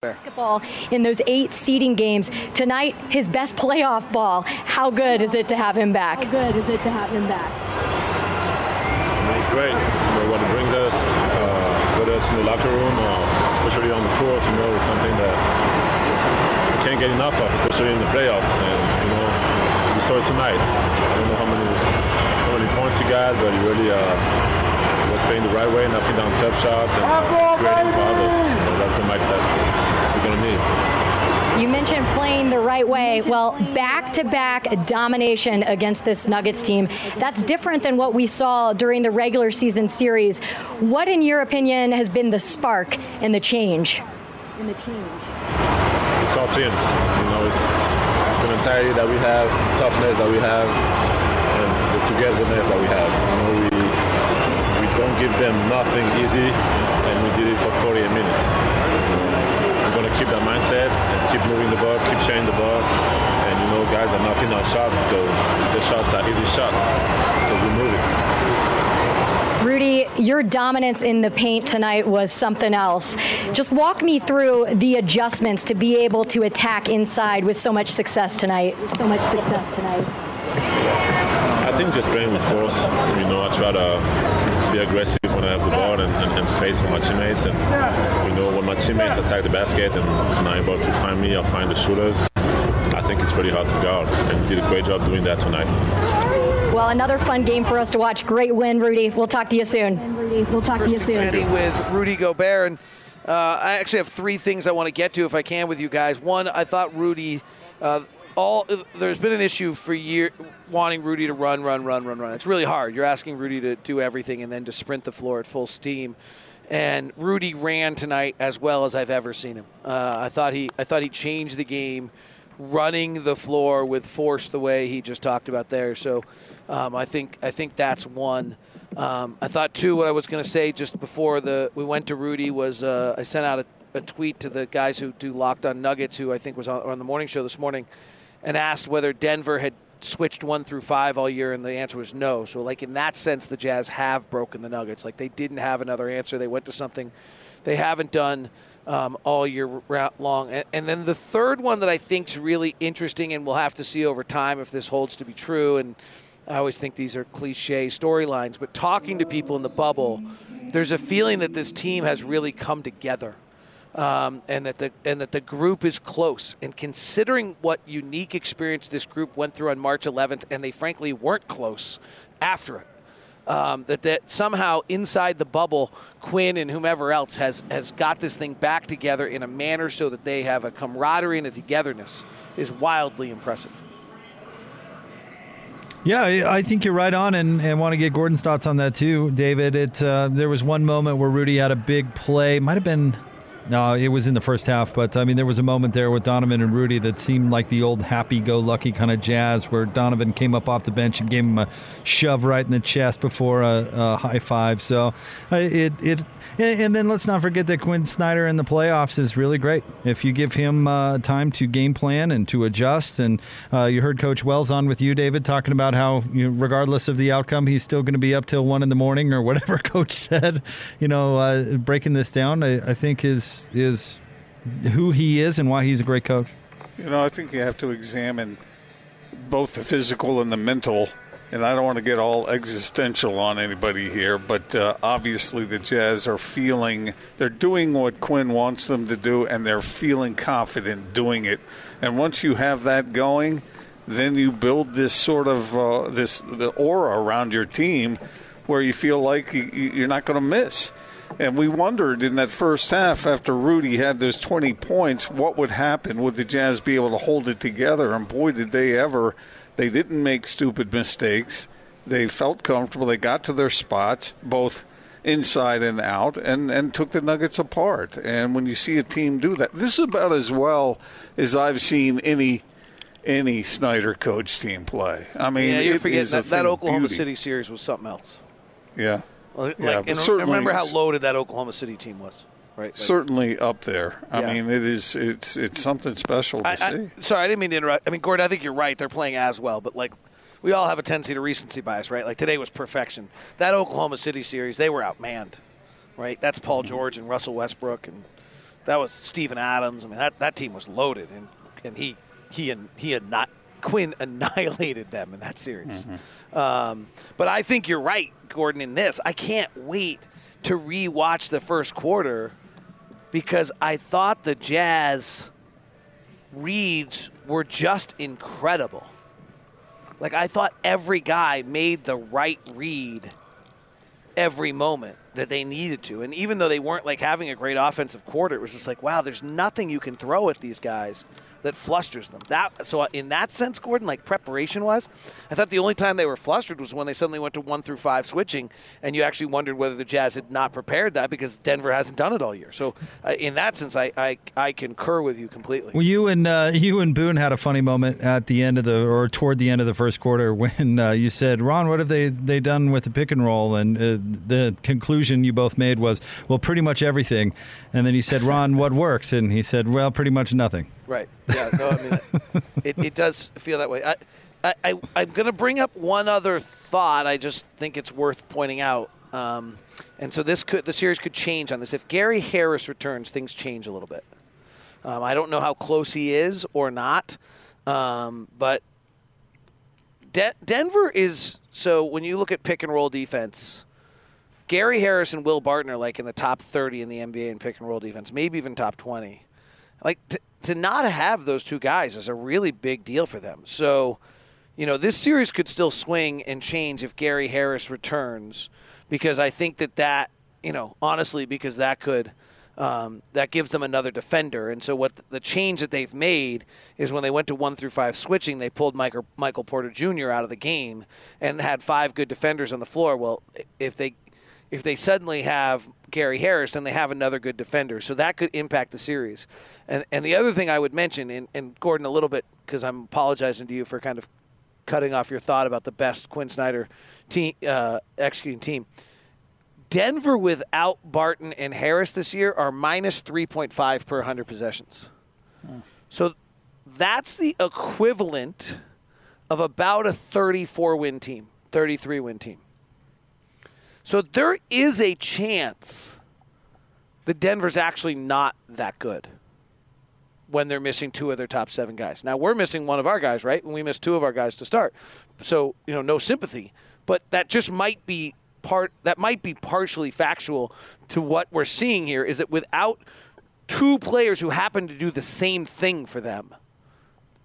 basketball in those eight seeding games. Tonight, his best playoff ball. How good is it to have him back? How good is it to have him back? It's great. You know, what it brings us, uh, whether it's in the locker room or especially on the court, you know, it's something that we can't get enough of, especially in the playoffs. And, you know, we saw it tonight. I don't know how many, how many points he got, but he really uh, was playing the right way, knocking down tough shots and uh, creating for others. You know, that's the Mike that we're going to need. You mentioned playing the right way. Well, back to back domination against this Nuggets team. That's different than what we saw during the regular season series. What, in your opinion, has been the spark and the change? In the change. It's our team. You know, it's the mentality that we have, the toughness that we have, and the togetherness that we have. Don't give them nothing easy, and we did it for 48 minutes. We're going to keep that mindset and keep moving the ball, keep sharing the ball. And, you know, guys are knocking down shots because the shots are easy shots because we're moving. Rudy, your dominance in the paint tonight was something else. Just walk me through the adjustments to be able to attack inside with so much success tonight. So much success tonight. I think just playing with force. You know, I try to be aggressive when I have the ball and, and, and space for my teammates. And you know, when my teammates attack the basket and not able to find me or find the shooters, I think it's really hard to guard. And we did a great job doing that tonight. Well, another fun game for us to watch. Great win, Rudy. We'll talk to you soon. Rudy, we'll talk First to you soon. With Rudy Gobert, and uh, I actually have three things I want to get to if I can with you guys. One, I thought Rudy. Uh, all there's been an issue for year wanting Rudy to run, run, run, run, run. It's really hard. You're asking Rudy to do everything and then to sprint the floor at full steam. And Rudy ran tonight as well as I've ever seen him. Uh, I thought he, I thought he changed the game, running the floor with force the way he just talked about there. So um, I think, I think that's one. Um, I thought too. What I was going to say just before the we went to Rudy was uh, I sent out a, a tweet to the guys who do Locked On Nuggets, who I think was on, on the morning show this morning and asked whether Denver had switched one through five all year, and the answer was no. So, like in that sense, the Jazz have broken the Nuggets. Like they didn't have another answer. They went to something they haven't done um, all year long. And, and then the third one that I think is really interesting, and we'll have to see over time if this holds to be true. And I always think these are cliche storylines, but talking to people in the bubble, there's a feeling that this team has really come together um, and that the and that the group is close. And considering what unique experience this group went through on March 11th, and they frankly weren't close after it. Um, that that somehow inside the bubble, Quin and whomever else has has got this thing back together in a manner so that they have a camaraderie and a togetherness is wildly impressive. Yeah, I think you're right on, and, and want to get Gordon's thoughts on that too, David. It uh, there was one moment where Rudy had a big play, might have been no, it was in the first half, but I mean, there was a moment there with Donovan and Rudy that seemed like the old happy-go-lucky kind of jazz, where Donovan came up off the bench and gave him a shove right in the chest before a, a high five. So uh, it it and then let's not forget that Quin Snyder in the playoffs is really great. If you give him uh, time to game plan and to adjust, and uh, you heard Coach Wells on with you, David, talking about how you know, regardless of the outcome, he's still going to be up till one in the morning or whatever Coach said. You know, uh, breaking this down, I, I think is is who he is and why he's a great coach. You know, I think you have to examine both the physical and the mental and I don't want to get all existential on anybody here, but uh, obviously the Jazz are feeling they're doing what Quin wants them to do, and they're feeling confident doing it. And once you have that going, then you build this sort of uh, this the aura around your team where you feel like you're not going to miss. And we wondered in that first half after Rudy had those 20 points, what would happen? Would the Jazz be able to hold it together? And boy, did they ever they didn't make stupid mistakes. They felt comfortable. They got to their spots, both inside and out, and, and took the Nuggets apart. And when you see a team do that, this is about as well as I've seen any any Snyder coach team play. I mean, yeah, you're it forgetting that, that Oklahoma beauty. City series was something else. Yeah. Like, Yeah, and remember how loaded that Oklahoma City team was, right? Like- Certainly up there. I Yeah. mean, it is. It's it's something special to I, see. I, sorry, I didn't mean to interrupt. I mean, Gordon, I think you're right. They're playing as well, but like, we all have a tendency to recency bias, right? Like today was perfection. That Oklahoma City series, they were outmanned, right? That's Paul Mm-hmm. George and Russell Westbrook, and that was Steven Adams. I mean, that, that team was loaded, and and he he and he had not Quin annihilated them in that series. Mm-hmm. Um, but I think you're right, Gordon. In this, I can't wait to rewatch the first quarter because I thought the Jazz reads were just incredible. Like I thought every guy made the right read every moment that they needed to. And even though they weren't like having a great offensive quarter, it was just like, wow, there's nothing you can throw at these guys that flusters them. That so in that sense, Gordon, like preparation wise, I thought the only time they were flustered was when they suddenly went to one through five switching, and you actually wondered whether the Jazz had not prepared that because Denver hasn't done it all year. So uh, in that sense, I, I, I concur with you completely. Well, you and uh, you and Boone had a funny moment at the end of the or toward the end of the first quarter when uh, you said, "Ron, what have they they done with the pick and roll?" And uh, the conclusion you both made was, "Well, pretty much everything." And then he said, "Ron, what worked?" And he said, "Well, pretty much nothing." Right. Yeah. No, I mean, it, it does feel that way. I, I, I I'm going to bring up one other thought. I just think it's worth pointing out. Um, and so this could the series could change on this. If Gary Harris returns, things change a little bit. Um, I don't know how close he is or not, um, but De- Denver is so when you look at pick and roll defense. Gary Harris and Will Barton are like in the top 30 in the NBA in pick and roll defense, maybe even top 20. Like t- to not have those two guys is a really big deal for them. So, you know, this series could still swing and change if Gary Harris returns, because I think that that, you know, honestly, because that could. Um, that gives them another defender. And so, what the change that they've made is when they went to one through five switching, they pulled Michael, Michael Porter Jr. out of the game and had five good defenders on the floor. Well, if they if they suddenly have Gary Harris, then they have another good defender. So that could impact the series. And and the other thing I would mention, and, and Gordon, a little bit, because I'm apologizing to you for kind of cutting off your thought about the best Quin Snyder team uh, executing team. Denver without Barton and Harris this year are minus 3.5 per 100 possessions. So that's the equivalent of about a 34 win team, 33 win team. So there is a chance that Denver's actually not that good when they're missing two of their top seven guys. Now we're missing one of our guys, right? And we missed two of our guys to start. So, you know, no sympathy. But that just might be part that might be partially factual to what we're seeing here is that without two players who happen to do the same thing for them,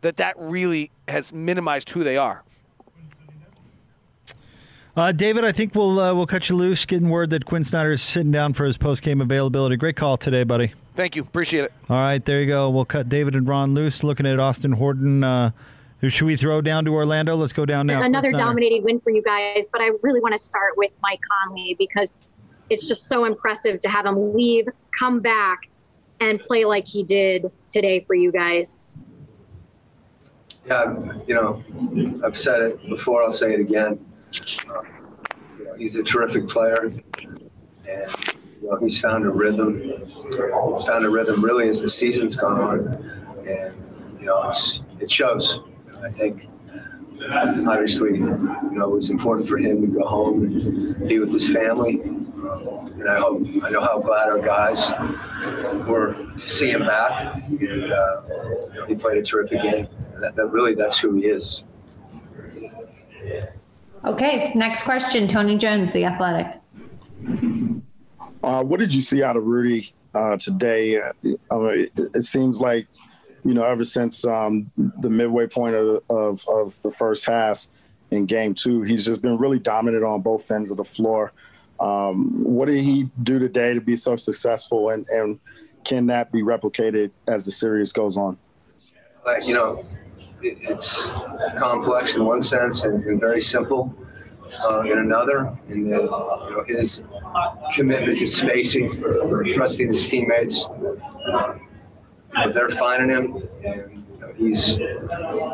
that that really has minimized who they are. Uh, David, I think we'll uh, we'll cut you loose. Getting word that Quin Snyder is sitting down for his post game availability. Great call today, buddy. Thank you. Appreciate it. All right, there you go. We'll cut David and Ron loose. Looking at Austin Horton. Uh, who should we throw down to Orlando? Let's go down now. Another dominating win for you guys, but I really want to start with Mike Conley because it's just so impressive to have him leave, come back, and play like he did today for you guys. Yeah, you know, I've said it before. I'll say it again uh, you know, he's a terrific player, and you know, he's found a rhythm. He's found a rhythm really as the season's gone on, and you know it shows. I think obviously, you know, it was important for him to go home and be with his family. And I hope I know how glad our guys were to see him back. And uh, he played a terrific game. That, that really, that's who he is. Okay, next question. Tony Jones, The Athletic. Uh, what did you see out of Rudy uh, today? Uh, it, it, seems like, you know, ever since um, the midway point of, of, of, the first half in game two, he's just been really dominant on both ends of the floor. Um, what did he do today to be so successful, and, and can that be replicated as the series goes on? Like, you know, it's complex in one sense and, and very simple uh, in another. And the, you know, his commitment to spacing, trusting his teammates. Uh, they're finding him, and you know, he's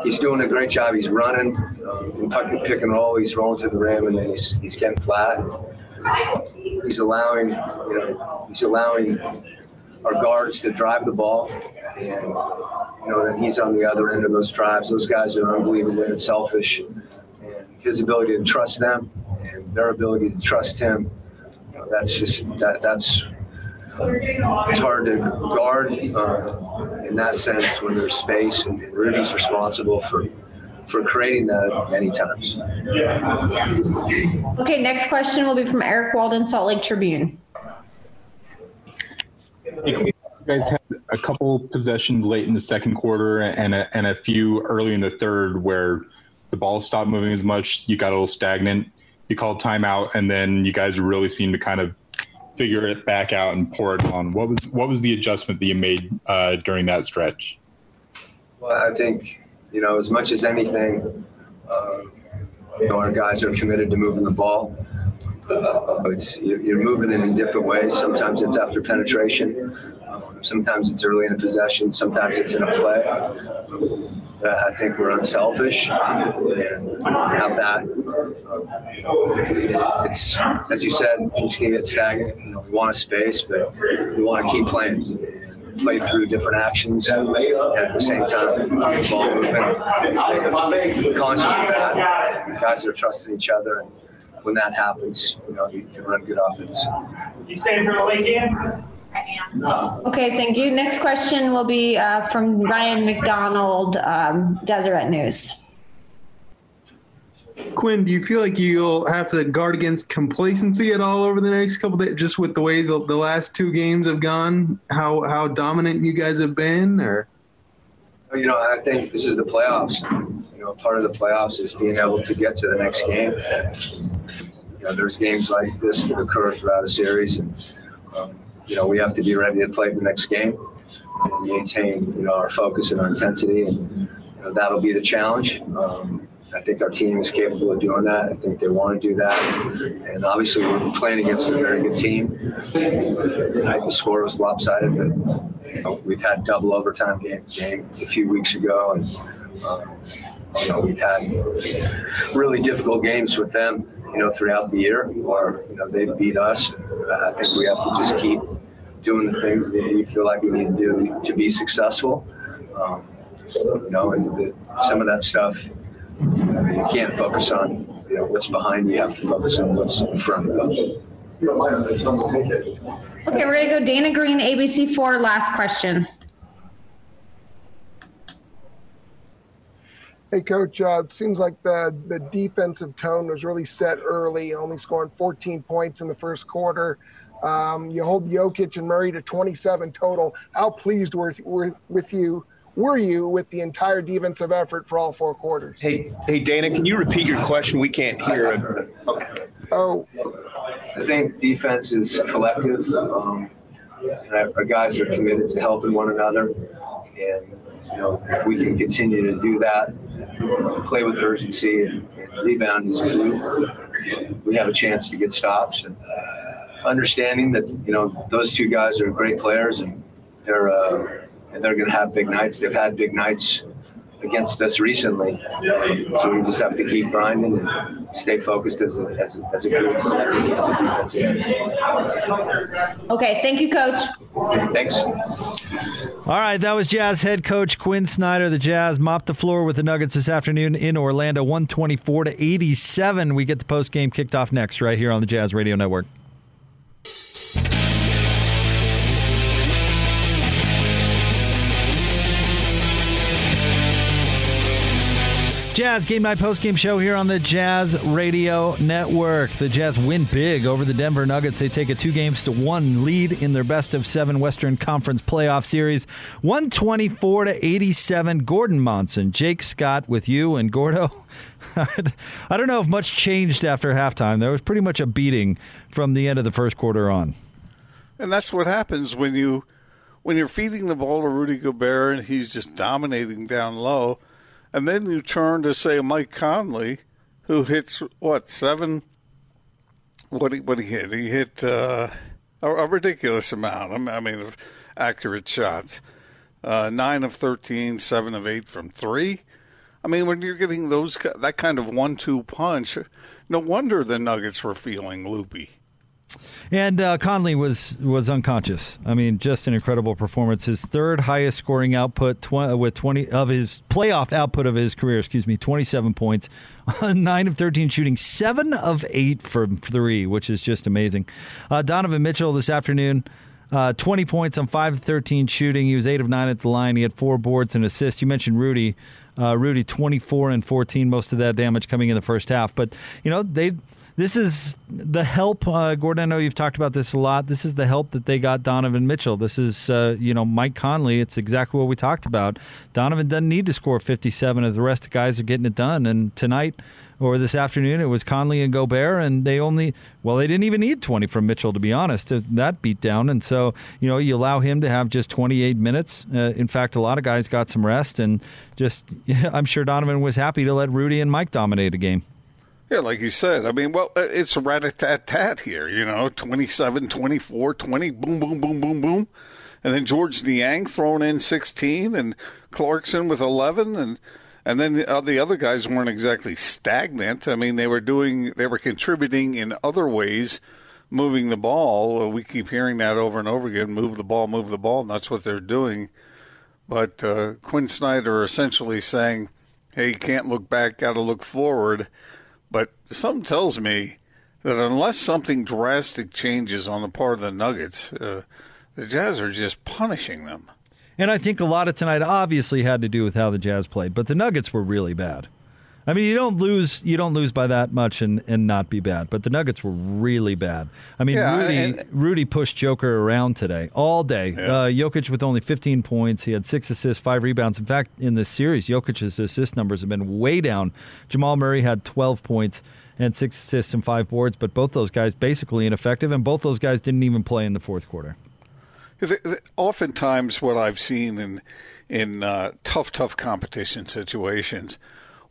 he's doing a great job. He's running, uh, in pick and roll. He's rolling to the rim, and then he's he's getting flat. He's allowing, you know, he's allowing our guards to drive the ball and you know, then he's on the other end of those drives. Those guys are unbelievably unselfish, and his ability to trust them and their ability to trust him. You know, that's just that that's it's hard to guard uh, in that sense when there's space, and Rudy's responsible for for creating that many times. Okay, next question will be from Eric Walden, Salt Lake Tribune. You guys had a couple possessions late in the second quarter and a, and a few early in the third where the ball stopped moving as much. You got a little stagnant. You called timeout, and then you guys really seemed to kind of figure it back out and pour it on. What was what was the adjustment that you made uh, during that stretch? Well, I think you know as much as anything, uh, you know our guys are committed to moving the ball. You're moving it in different ways. Sometimes it's after penetration. Sometimes it's early in a possession. Sometimes it's in a play. Uh, I think we're unselfish and have that. It's as you said, it's to get stagnant. You know, we want a space, but we want to keep playing. Play through different actions and at the same time keep the ball moving. Conscious of that, guys are trusting each other, and when that happens, you know you can run good offense. You staying for the weekend? Okay, thank you. Next question will be uh, from Ryan McDonald, um, Deseret News. Quin, do you feel like you'll have to guard against complacency at all over the next couple days, just with the way the, the last two games have gone? How how dominant you guys have been, or? You know, I think this is the playoffs. You know, part of the playoffs is being able to get to the next game. You know, there's games like this that occur throughout a series, and um, you know we have to be ready to play the next game and maintain you know our focus and our intensity, and you know, that'll be the challenge. Um, I think our team is capable of doing that. I think they want to do that. And obviously, we're playing against a very good team. Tonight, the score was lopsided, but you know, we've had double overtime game, game a few weeks ago, and um, you know we've had really difficult games with them. You know, throughout the year, or you know they beat us. I think we have to just keep doing the things that we feel like we need to do to be successful. Um, you know, and the, some of that stuff you can't focus on you know what's behind you. You have to focus on what's in front of you. Okay, we're gonna go Dana Green, ABC four. Last question. Hey, coach. Uh, it seems like the the defensive tone was really set early, only scoring 14 points in the first quarter. Um, you hold Jokic and Murray to 27 total. How pleased were, were with you were you with the entire defensive effort for all four quarters? Hey, hey, Dana, can you repeat your question? We can't hear it. Okay. Oh, I think defense is collective. Um, and our guys are committed to helping one another, and you know if we can continue to do that, play with urgency and, and rebound is glue. We have a chance to get stops, and understanding that you know those two guys are great players and they're. Uh, and they're going to have big nights. They've had big nights against us recently, so we just have to keep grinding and stay focused as a, as a, as a group. Okay, thank you, Coach. Thanks. All right, that was Jazz head coach Quin Snyder. The Jazz mopped the floor with the Nuggets this afternoon in Orlando, 124 to 87. We get the post game kicked off next, right here on the Jazz Radio Network. Jazz Game Night Post Game Show here on the Jazz Radio Network. The Jazz win big over the Denver Nuggets. They take a two games to one lead in their best of seven Western Conference playoff series, 124 to 87. Gordon Monson, Jake Scott with you and Gordo. I don't know if much changed after halftime. There was pretty much a beating from the end of the first quarter on. And that's what happens when you when you're feeding the ball to Rudy Gobert and he's just dominating down low and then you turn to say Mike Conley, who hits what seven? What he what he hit? He hit uh, a, a, ridiculous amount. I mean, of accurate shots. Uh, nine of 13, seven of eight from three. I mean, when you're getting those that kind of one-two punch, no wonder the Nuggets were feeling loopy. And uh, Conley was was unconscious. I mean, just an incredible performance. His third highest scoring output tw- uh, with 20 of his playoff output of his career, excuse me, 27 points, 9 of 13 shooting, 7 of 8 from 3, which is just amazing. Uh, Donovan Mitchell this afternoon Uh, 20 points on 5 of 13 shooting. He was 8 of 9 at the line. He had four boards and assists. You mentioned Rudy. Uh, Rudy 24 and 14, most of that damage coming in the first half. But, you know, they this is the help, uh, Gordon. I know you've talked about this a lot. This is the help that they got Donovan Mitchell. This is, uh, you know, Mike Conley. It's exactly what we talked about. Donovan doesn't need to score 57, and the rest of the guys are getting it done. And tonight or this afternoon, it was Conley and Gobert, and they only, well, they didn't even need 20 from Mitchell, to be honest, that beat down. And so, you know, you allow him to have just 28 minutes. Uh, in fact, a lot of guys got some rest, and just, I'm sure Donovan was happy to let Rudy and Mike dominate a game. Yeah, like you said. I mean, well, uh, it's a rat a tat tat here, you know, 27, 24, 20, boom, boom, boom, boom, boom. And then Georges Niang thrown in 16 and Clarkson with 11. And, and then uh, the other guys weren't exactly stagnant. I mean, they were doing, they were contributing in other ways, moving the ball. Uh, we keep hearing that over and over again move the ball, move the ball. And that's what they're doing. But uh, Quin Snyder essentially saying, hey, can't look back, got to look forward. But something tells me that unless something drastic changes on the part of the Nuggets, uh, the Jazz are just punishing them. And I think a lot of tonight obviously had to do with how the Jazz played, but the Nuggets were really bad. I mean, you don't lose you don't lose by that much and, and not be bad. But the Nuggets were really bad. I mean, yeah, Rudy and, Rudy pushed Joker around today all day. Yeah. Uh, Jokic with only 15 points. He had six assists, five rebounds. In fact, in this series, Jokic's assist numbers have been way down. Jamal Murray had 12 points and six assists and five boards, but both those guys basically ineffective, and both those guys didn't even play in the fourth quarter. Oftentimes, what I've seen in in uh, tough, tough competition situations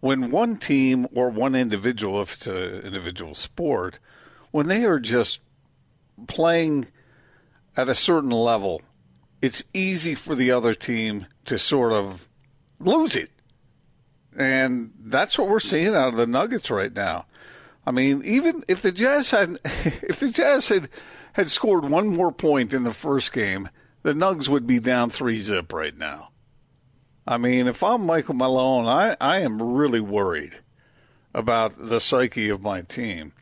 when one team or one individual, if it's an individual sport, when they are just playing at a certain level, it's easy for the other team to sort of lose it. And that's what we're seeing out of the Nuggets right now. I mean, even if the Jazz had if the Jazz had had scored one more point in the first game, the Nugs would be down three zip right now. I mean, if I'm Michael Malone, I, I am really worried about the psyche of my team.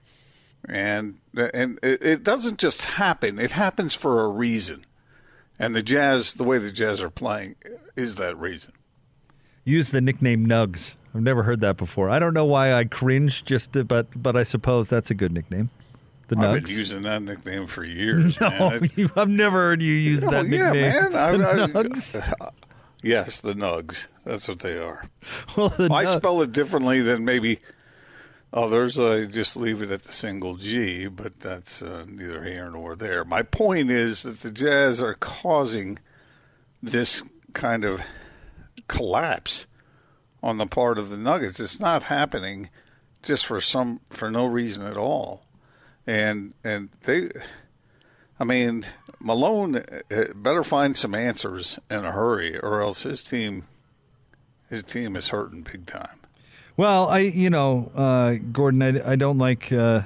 And and it, it doesn't just happen. It happens for a reason. And the Jazz, the way the Jazz are playing, is that reason. Use the nickname Nugs. I've never heard that before. I don't know why I cringe, just to, but but I suppose that's a good nickname. The Nugs. I've been using that nickname for years. No, man. I've never heard you use that yeah, nickname. man. I, I, Nugs. Yes, the Nugs. That's what they are. Well, the I Nug- spell it differently than maybe others. I just leave it at the single G, but that's uh, neither here nor there. My point is that the Jazz are causing this kind of collapse on the part of the Nuggets. It's not happening just for some for no reason at all, and and they. I mean, Malone uh, better find some answers in a hurry, or else his team, his team is hurting big time. Well, I you know, uh, Gordon, I, I don't like. Uh,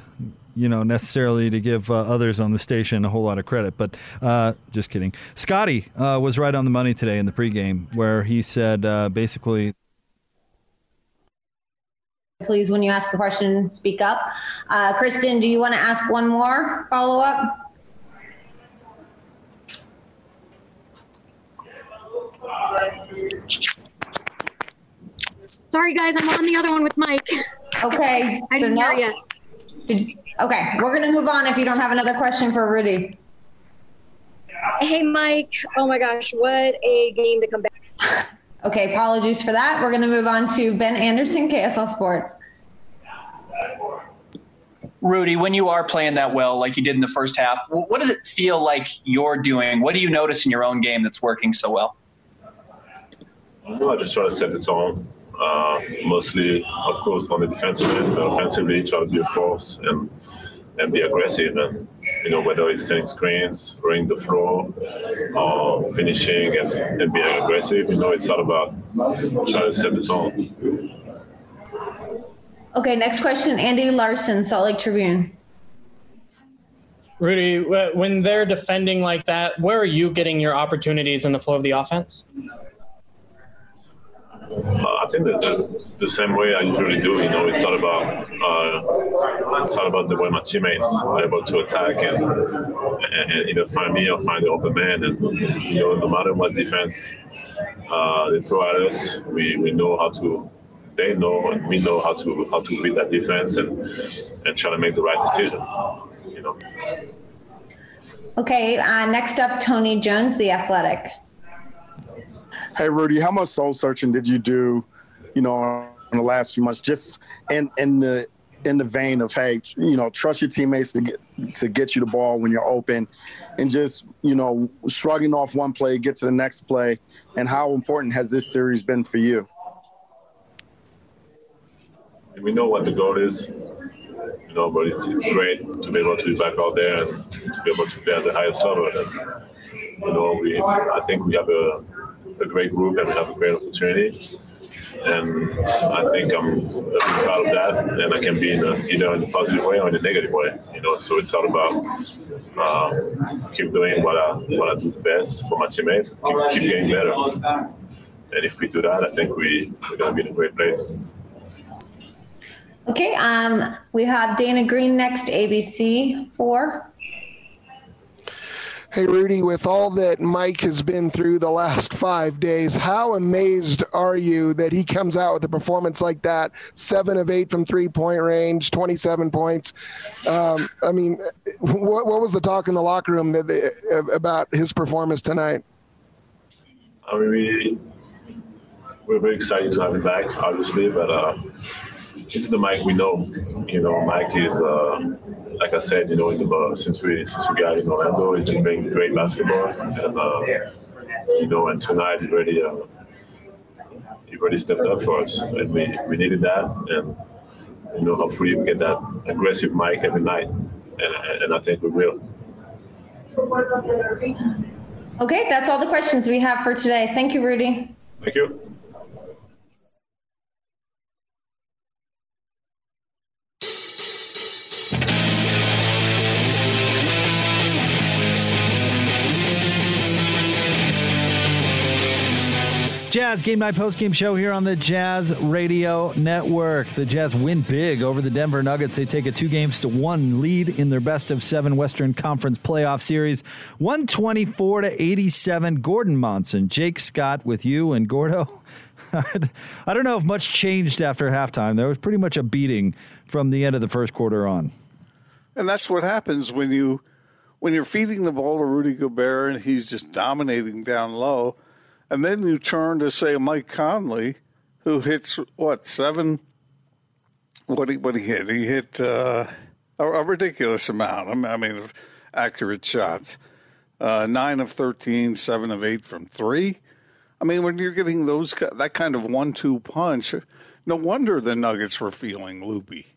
you know, necessarily to give uh, others on the station a whole lot of credit, but uh, just kidding. Scotty uh, was right on the money today in the pregame, where he said uh, basically Please, when you ask a question, speak up. Uh, Kristen, do you want to ask one more follow up? Sorry, guys, I'm on the other one with Mike. Okay. I didn't so hear you. Okay, we're going to move on if you don't have another question for Rudy. Hey, Mike. Oh my gosh, what a game to come back. Okay, apologies for that. We're going to move on to Ben Anderson, KSL Sports. Rudy, when you are playing that well, like you did in the first half, what does it feel like you're doing? What do you notice in your own game that's working so well? Well, I just try to set the tone. Uh, mostly, of course, on the defensive end, but offensively, try to be a force and and be aggressive. And you know, whether it's setting screens, running the floor, or finishing and, and being aggressive, you know, it's all about trying to set the tone. Okay, next question Andy Larsen, Salt Lake Tribune. Rudy, when they're defending like that, where are you getting your opportunities in the flow of the offense? I think that the, the, same way I usually do. You know, it's all about uh, it's all about the way my teammates are able to attack and, and, and either find me or find the open man. And you know, no matter what defense uh, they throw at us, we, we know how to. They know and we know how to how to read that defense and and try to make the right decision. You know. Okay, uh, next up, Tony Jones, the Athletic. Hey, Rudy, how much soul searching did you do, you know, in the last few months, just in in the in the vein of hey, you know, trust your teammates to get to get you the ball when you're open, and just you know, shrugging off one play, get to the next play, and how important has this series been for you? We know what the goal is, you know, but it's, it's great to be able to be back out there and to be able to play at the highest level. And, you know, we I think we have a a great group and we have a great opportunity. And I think I'm, proud of that, and I can be in a, either in a positive way or in a negative way. You know, so it's all about uh, keep doing what I what I do best for my teammates, keep keep getting better. And if we do that, I think we we're gonna be in a great place. Okay, um, we have Dana Green next, ABC four. Hey, Rudy, with all that Mike has been through the last five days, how amazed are you that he comes out with a performance like that? Seven of eight from three point range, 27 points. Um, I mean, what, what, was the talk in the locker room about his performance tonight? I mean, we, we're very excited to have him back, obviously, but uh, it's the Mike we know. You know, Mike is. Uh, like I said, you know, the, since we since we got in Orlando, he's been playing great basketball, and uh, you know, and tonight he really uh, he really stepped up for us, and we, we needed that, and you know, hopefully we get that aggressive Mike every night, and, and I think we will. Okay, that's all the questions we have for today. Thank you, Rudy. Thank you. Game Night Post Game Show here on the Jazz Radio Network. The Jazz win big over the Denver Nuggets. They take a two games to one lead in their best of seven Western Conference playoff series, 124 to 87. Gordon Monson, Jake Scott with you and Gordo. I don't know if much changed after halftime. There was pretty much a beating from the end of the first quarter on. And that's what happens when you when you're feeding the ball to Rudy Gobert and he's just dominating down low and then you turn to say Mike Conley, who hits what seven? What he what he hit? He hit uh, a, a, ridiculous amount. I mean, of accurate shots. Uh, nine of 13, seven of eight from three. I mean, when you're getting those that kind of one-two punch, no wonder the Nuggets were feeling loopy.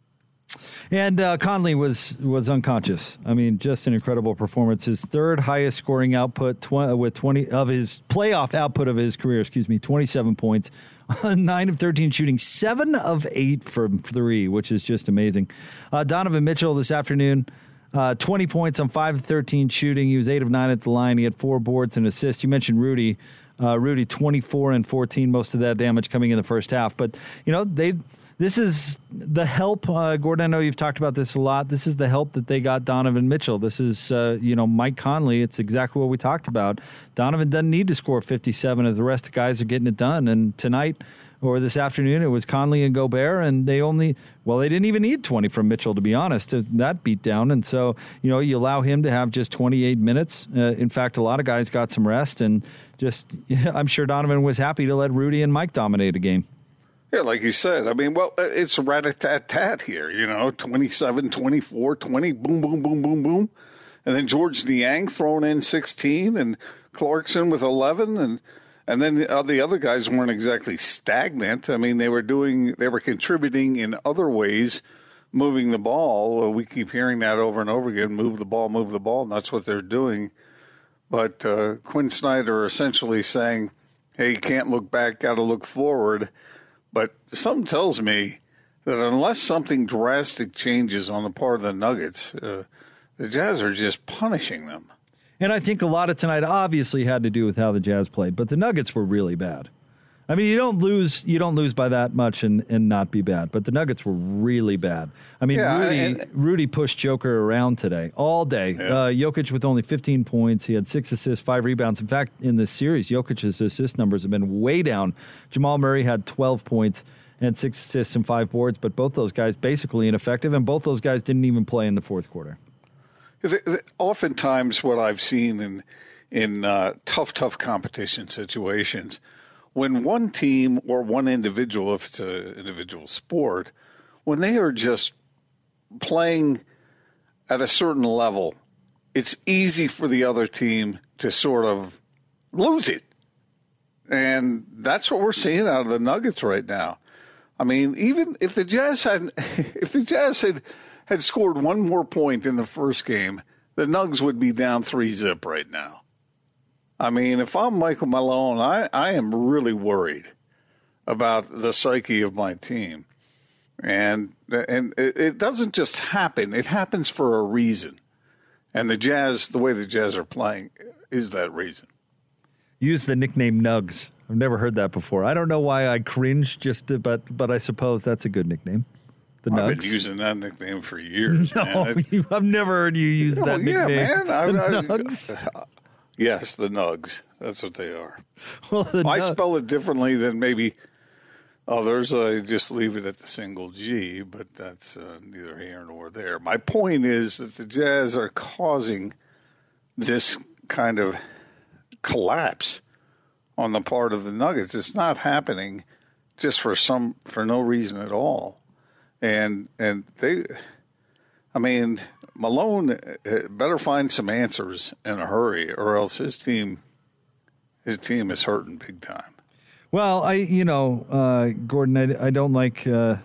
And uh, Conley was was unconscious. I mean, just an incredible performance. His third highest scoring output tw- uh, with 20 of his playoff output of his career, excuse me, 27 points, 9 of 13 shooting, 7 of 8 from 3, which is just amazing. Uh, Donovan Mitchell this afternoon, uh, 20 points on 5 of 13 shooting. He was 8 of 9 at the line. He had 4 boards and assists. You mentioned Rudy. Uh, Rudy 24 and 14, most of that damage coming in the first half. But, you know, they this is the help. Uh, Gordon, I know you've talked about this a lot. This is the help that they got Donovan Mitchell. This is, uh, you know, Mike Conley. It's exactly what we talked about. Donovan doesn't need to score 57 if the rest of the guys are getting it done. And tonight or this afternoon, it was Conley and Gobert, and they only, well, they didn't even need 20 from Mitchell, to be honest, that beat down. And so, you know, you allow him to have just 28 minutes. Uh, in fact, a lot of guys got some rest, and just, I'm sure Donovan was happy to let Rudy and Mike dominate a game. Yeah, like you said, I mean, well, it's rat a tat tat here, you know, 27, 24, 20, boom, boom, boom, boom, boom. And then Georges Niang thrown in 16 and Clarkson with 11. And, and then the, uh, the other guys weren't exactly stagnant. I mean, they were doing, they were contributing in other ways, moving the ball. We keep hearing that over and over again move the ball, move the ball. And that's what they're doing. But uh, Quin Snyder essentially saying, hey, you can't look back, got to look forward. But something tells me that unless something drastic changes on the part of the Nuggets, uh, the Jazz are just punishing them. And I think a lot of tonight obviously had to do with how the Jazz played, but the Nuggets were really bad. I mean, you don't lose you don't lose by that much and, and not be bad. But the Nuggets were really bad. I mean, Yeah, Rudy and- Rudy pushed Joker around today all day. Uh, Jokic with only 15 points. He had six assists, five rebounds. In fact, in this series, Jokic's assist numbers have been way down. Jamal Murray had 12 points and six assists and five boards, but both those guys basically ineffective, and both those guys didn't even play in the fourth quarter. Oftentimes, what I've seen in in uh, tough, tough competition situations, when one team or one individual, if it's an individual sport, when they are just playing at a certain level, it's easy for the other team to sort of lose it. And that's what we're seeing out of the Nuggets right now. I mean, even if the Jazz had, if the Jazz had had scored one more point in the first game, the Nugs would be down three zip right now. I mean, if I'm Michael Malone, I, I am really worried about the psyche of my team, and and it, it doesn't just happen; it happens for a reason. And the Jazz, the way the Jazz are playing, is that reason. Use the nickname Nugs. I've never heard that before. I don't know why I cringe, just to, but but I suppose that's a good nickname. The Nugs. I've been using that nickname for years. no, man. You, I've never heard you use Oh, that yeah, nickname. man. I- I- Nugs. Yes, the Nugs. That's what they are. Well, the I Nug- spell it differently than maybe others. I just leave it at the single G, but that's uh, neither here nor there. My point is that the Jazz are causing this kind of collapse on the part of the Nuggets. It's not happening just for some for no reason at all, and and they. I mean, Malone uh, better find some answers in a hurry, or else his team, his team is hurting big time. Well, I, you know, uh, Gordon, I, I don't like, uh,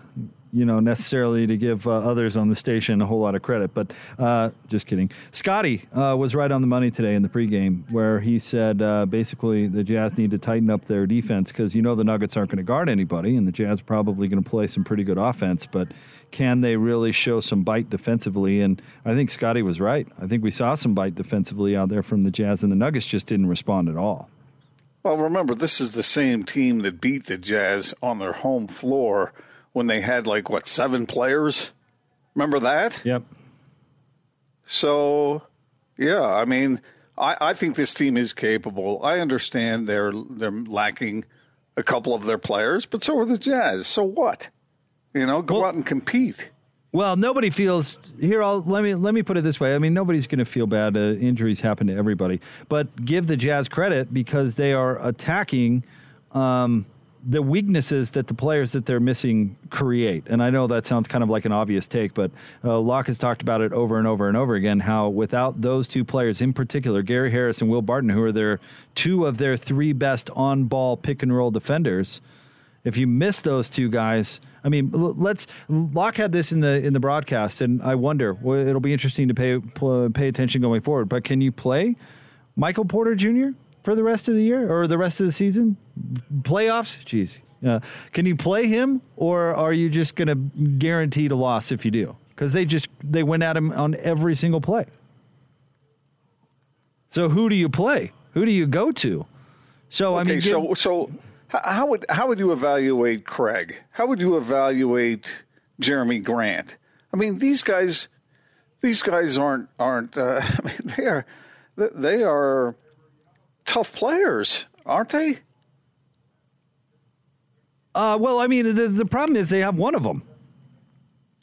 you know, necessarily to give uh, others on the station a whole lot of credit, but uh, just kidding. Scotty uh, was right on the money today in the pregame where he said uh, basically the Jazz need to tighten up their defense because you know the Nuggets aren't going to guard anybody, and the Jazz probably going to play some pretty good offense, but can they really show some bite defensively? And I think Scotty was right. I think we saw some bite defensively out there from the Jazz, and the Nuggets just didn't respond at all. Well, remember, this is the same team that beat the Jazz on their home floor when they had like what seven players. Remember that? Yep. So, yeah, I mean, I, I think this team is capable. I understand they're they're lacking a couple of their players, but so are the Jazz. So what? You know, go out and compete. Well, nobody feels here. I'll, let me let me put it this way. I mean, nobody's going to feel bad. Uh, injuries happen to everybody, but give the Jazz credit because they are attacking um, the weaknesses that the players that they're missing create. And I know that sounds kind of like an obvious take, but uh, Locke has talked about it over and over and over again. How without those two players in particular, Gary Harris and Will Barton, who are their two of their three best on-ball pick and roll defenders. If you miss those two guys, I mean, let's. Locke had this in the in the broadcast, and I wonder. Well, it'll be interesting to pay pay attention going forward. But can you play Michael Porter Jr. for the rest of the year or the rest of the season? Playoffs? Jeez. Uh, can you play him, or are you just going to guarantee a loss if you do? Because they just they went at him on every single play. So who do you play? Who do you go to? So I mean, so so how would how would you evaluate Craig? How would you evaluate Jerami Grant? I mean, these guys, these guys aren't aren't. Uh, I mean, they are they are tough players, aren't they? Uh, well, I mean, the, the problem is they have one of them.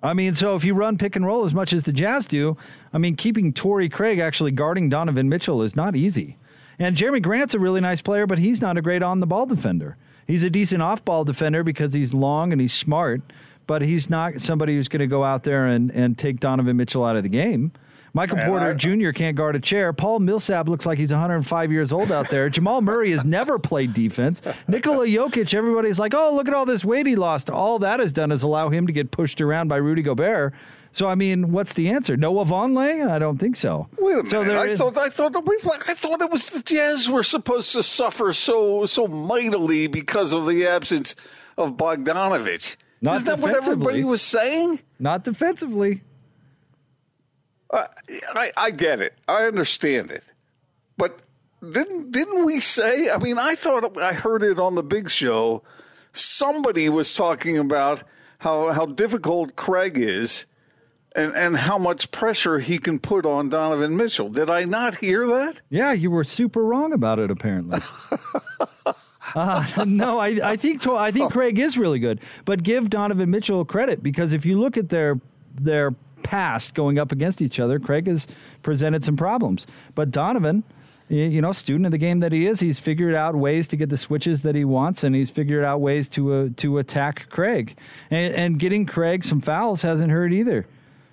I mean, so if you run pick and roll as much as the Jazz do, I mean, keeping Torrey Craig actually guarding Donovan Mitchell is not easy. And Jerami Grant's a really nice player, but he's not a great on the ball defender. He's a decent off ball defender because he's long and he's smart, but he's not somebody who's going to go out there and, and take Donovan Mitchell out of the game. Michael Porter I- Jr. can't guard a chair. Paul Millsap looks like he's 105 years old out there. Jamal Murray has never played defense. Nikola Jokic, everybody's like, oh, look at all this weight he lost. All that has done is allow him to get pushed around by Rudy Gobert. So, I mean, what's the answer? Noah Vonleh? I don't think so. Wait a minute. So I is- thought I thought we, I thought it was the Jazz were supposed to suffer so so mightily because of the absence of Bogdanovich. Not Isn't that what everybody was saying? Not defensively. Uh, I, I get it. I understand it. But didn't didn't we say? I mean, I thought I heard it on the big show. Somebody was talking about how how difficult Craig is, and and how much pressure he can put on Donovan Mitchell. Did I not hear that? Yeah, you were super wrong about it. Apparently. Uh, no, I, I think I think Craig is really good, but give Donovan Mitchell credit because if you look at their their past going up against each other, Craig has presented some problems. But Donovan, you know, student of the game that he is, he's figured out ways to get the switches that he wants, and he's figured out ways to uh, to attack Craig, and, and getting Craig some fouls hasn't hurt either.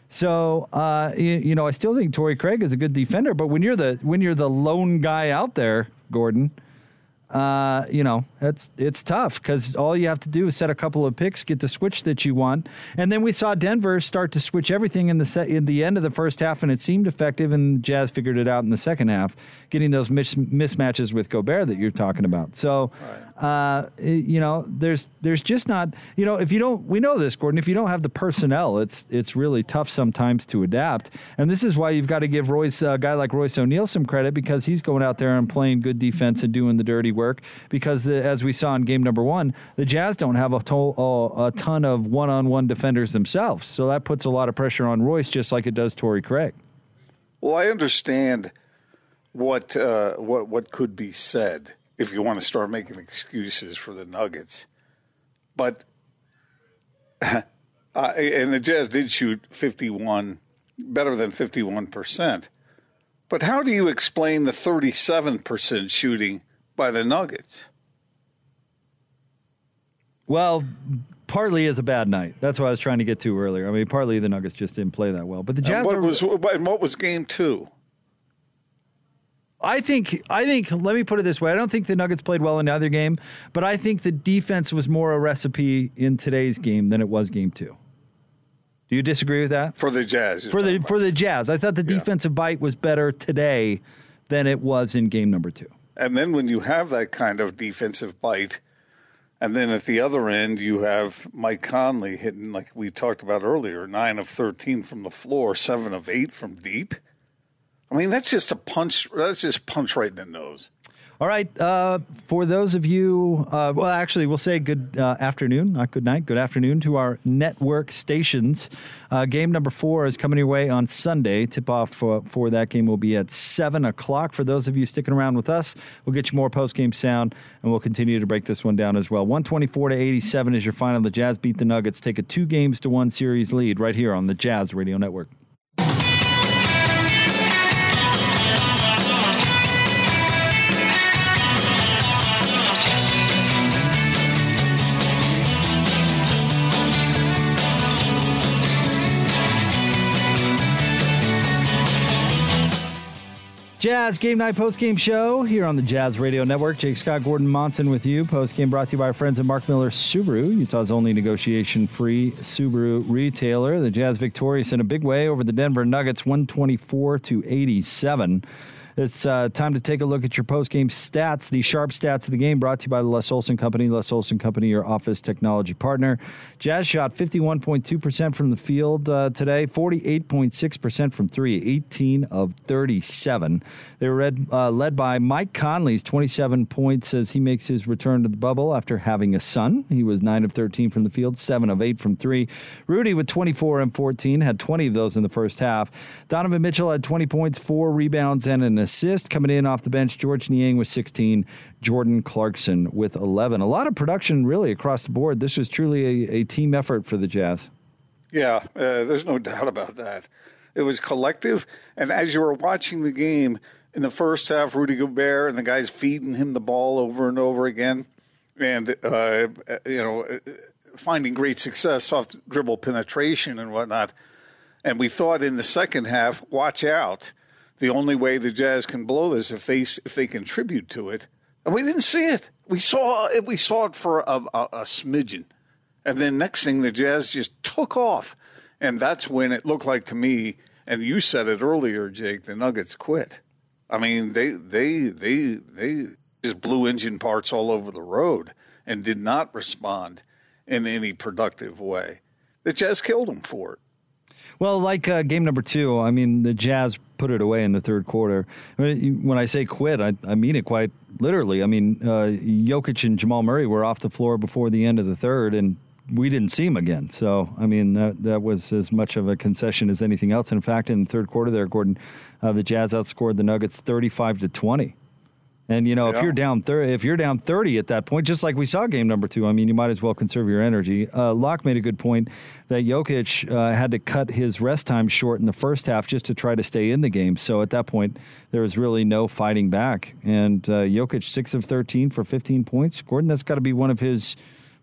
So uh, you, you, know, I still think Torrey Craig is a good defender, but when you're the when you're the lone guy out there, Gordon, uh, you know, it's it's tough because all you have to do is set a couple of picks, get the switch that you want, and then we saw Denver start to switch everything in the set in the end of the first half, and it seemed effective. And Jazz figured it out in the second half, getting those mis- mismatches with Gobert that you're talking about. So, uh, you know, there's there's just not, you know, if you don't, we know this, Gordon. If you don't have the personnel, it's it's really tough sometimes to adapt, and this is why you've got to give Royce a guy like Royce O'Neale some credit because he's going out there and playing good defense and doing the dirty work because the, as we saw in game number one, the Jazz don't have a, to- a ton of one-on-one defenders themselves, so that puts a lot of pressure on Royce, just like it does Torrey Craig. Well, I understand what uh, what what could be said if you want to start making excuses for the Nuggets, but uh, and the Jazz did shoot fifty-one, better than fifty-one percent. But how do you explain the thirty-seven percent shooting by the Nuggets? Well, partly is a bad night. That's what I was trying to get to earlier. I mean, partly the Nuggets just didn't play that well, but the Jazz. And what are, was what was game two? I think I think let me put it this way. I don't think the Nuggets played well in either game, but I think the defense was more a recipe in today's game than it was game two. Do you disagree with that? For the Jazz. For the for the Jazz. I thought the yeah. defensive bite was better today than it was in game number two. And then when you have that kind of defensive bite, and then at the other end, you have Mike Conley hitting, like we talked about earlier, nine of 13 from the floor, seven of eight from deep. I mean, that's just a punch. That's just punch right in the nose. All right. Uh, for those of you, uh, well, actually, we'll say good uh, afternoon, not good night, good afternoon to our network stations. Uh, game number four is coming your way on Sunday. Tip off for, for that game will be at 7 o'clock. For those of you sticking around with us, we'll get you more post game sound and we'll continue to break this one down as well. 124 to 87 is your final. The Jazz beat the Nuggets, take a two games to one series lead right here on the Jazz Radio Network. Jazz Game Night Post Game Show here on the Jazz Radio Network. Jake Scott Gordon Monson with you. Post game brought to you by our friends at Mark Miller Subaru, Utah's only negotiation free Subaru retailer. The Jazz victorious in a big way over the Denver Nuggets 124 to 87. It's uh, time to take a look at your post-game stats. The sharp stats of the game brought to you by the Les Olson Company. Les Olson Company, your office technology partner. Jazz shot 51.2% from the field uh, today, 48.6% from three, 18 of 37. They were read, uh, led by Mike Conley's 27 points as he makes his return to the bubble after having a son. He was 9 of 13 from the field, 7 of 8 from three. Rudy with 24 and 14, had 20 of those in the first half. Donovan Mitchell had 20 points, 4 rebounds, and an assist coming in off the bench. Georges Niang with 16, Jordan Clarkson with 11. A lot of production really across the board. This was truly a, a team effort for the Jazz. Yeah, uh, there's no doubt about that. It was collective. And as you were watching the game in the first half, Rudy Gobert and the guys feeding him the ball over and over again, and, uh, you know, finding great success off dribble penetration and whatnot. And we thought in the second half, watch out the only way the Jazz can blow this if they if they contribute to it. And we didn't see it. We saw it. We saw it for a, a, a smidgen, and then next thing the Jazz just took off, and that's when it looked like to me. And you said it earlier, Jake. The Nuggets quit. I mean, they they they they just blew engine parts all over the road and did not respond in any productive way. The Jazz killed them for it. Well, like uh, game number two, I mean, the Jazz put it away in the third quarter. When I say quit, I, I mean it quite literally. I mean, uh, Jokic and Jamal Murray were off the floor before the end of the third, and we didn't see him again. So, I mean, that, that was as much of a concession as anything else. In fact, in the third quarter there, Gordon, uh, the Jazz outscored the Nuggets 35 to 20. And you know, yeah. if you're down thirty, if you're down thirty at that point, just like we saw game number two, I mean, you might as well conserve your energy. Uh, Locke made a good point that Jokic uh, had to cut his rest time short in the first half just to try to stay in the game. So at that point, there was really no fighting back. And uh, Jokic six of thirteen for fifteen points. Gordon, that's got to be one of his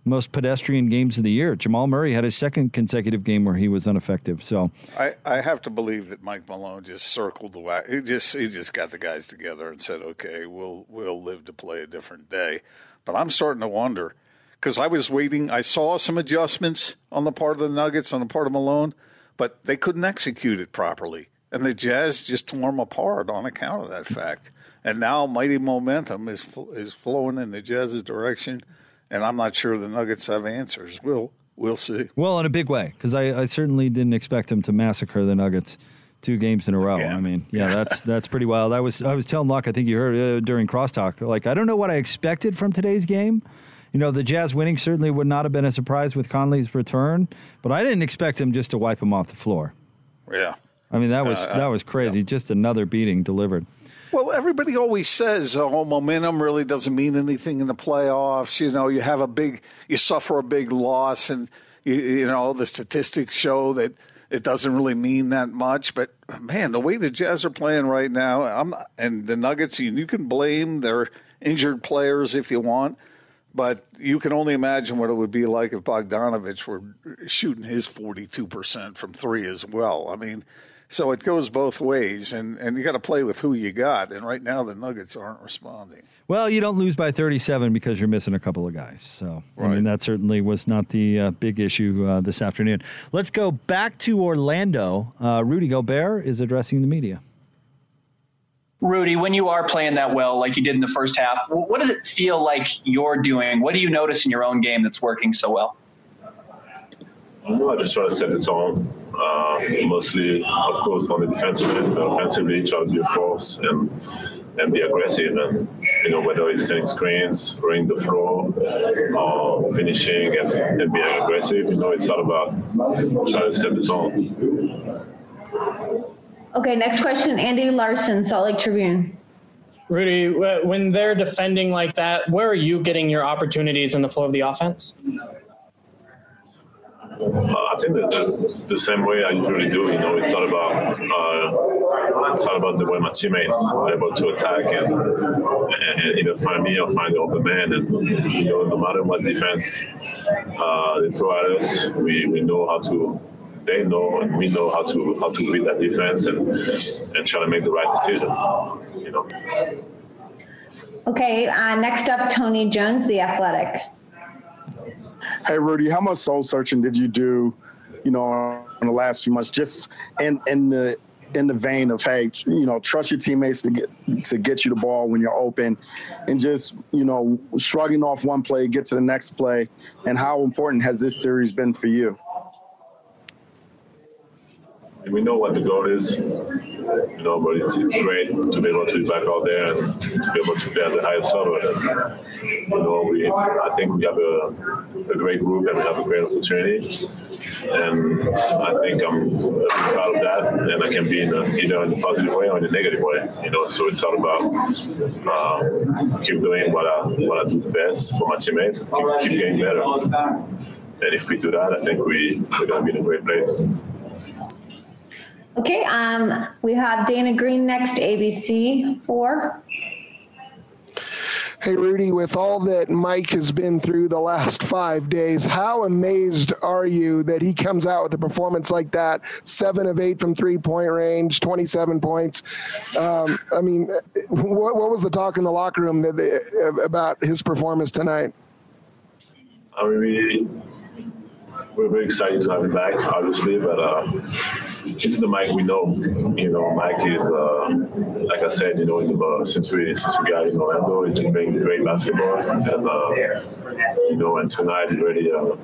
most pedestrian games of the year. Jamal Murray had his second consecutive game where he was ineffective. So I, I have to believe that Mike Malone just circled the wax. He just he just got the guys together and said, "Okay, we'll we'll live to play a different day." But I'm starting to wonder because I was waiting. I saw some adjustments on the part of the Nuggets, on the part of Malone, but they couldn't execute it properly, and the Jazz just tore them apart on account of that fact. And now mighty momentum is is flowing in the Jazz's direction and I'm not sure the Nuggets have answers. We'll we'll see. Well, in a big way, because I, I, certainly didn't expect them to massacre the Nuggets two games in a row. I mean, yeah, that's that's pretty wild. I was I was telling Locke, I think you heard uh, during crosstalk, like I don't know what I expected from today's game. You know, the Jazz winning certainly would not have been a surprise with Conley's return, but I didn't expect him just to wipe him off the floor. Yeah. I mean, that was uh, that was crazy. Yeah. Just another beating delivered. Well, everybody always says, "Oh, momentum really doesn't mean anything in the playoffs." You know, you have a big, you suffer a big loss, and you, you know the statistics show that it doesn't really mean that much. But man, the way the Jazz are playing right now, I'm, and the Nuggets, you, you can blame their injured players if you want, but you can only imagine what it would be like if Bogdanovich were shooting his 42% from three as well. I mean, so it goes both ways, and, and you got to play with who you got. And right now, the Nuggets aren't responding. Well, you don't lose by 37 because you're missing a couple of guys. So, right. I mean, that certainly was not the uh, big issue uh, this afternoon. Let's go back to Orlando. Uh, Rudy Gobert is addressing the media. Rudy, when you are playing that well, like you did in the first half, what does it feel like you're doing? What do you notice in your own game that's working so well? I just try to set the tone. Uh, mostly, of course, on the defensive end, but offensively, try to be a force and and be aggressive. And you know, whether it's setting screens, running the floor, or finishing and, and being aggressive, you know, it's all about trying to set the tone. Okay, next question, Andy Larsen, Salt Lake Tribune. Rudy, when they're defending like that, where are you getting your opportunities in the flow of the offense? I think that the, the, same way I usually do. You know, it's not about uh, it's not about the way my teammates are able to attack and, and, and, either find me or find the open man. And you know, no matter what defense uh, they throw at us, we, we know how to. They know and we know how to how to read that defense and and try to make the right decision. You know. Okay, uh, next up, Tony Jones, the Athletic. Hey, Rudy, how much soul searching did you do, you know, in the last few months, just in in the in the vein of hey, you know, trust your teammates to get to get you the ball when you're open, and just you know, shrugging off one play, get to the next play, and how important has this series been for you? We know what the goal is, you know, but it's, it's great to be able to be back out there and to be able to play at the highest level. And, you know, we, I think we have a, a great group and we have a great opportunity. And I think I'm proud of that, and I can be in a, either in a positive way or in a negative way. You know, so it's all about um, keep doing what I what I do best for my teammates, keep, keep getting better. And if we do that, I think we we're gonna be in a great place. Okay, um, we have Dana Green next, ABC four. Hey, Rudy, with all that Mike has been through the last five days, how amazed are you that he comes out with a performance like that? Seven of eight from three point range, 27 points. Um, I mean, what, what, was the talk in the locker room about his performance tonight? I mean, we, we're very excited to have him back, obviously, but uh, it's the Mike we know. You know, Mike is, uh, like I said, you know, the, since we since we got in Orlando, he's been playing great basketball, and uh, you know, and tonight he really uh,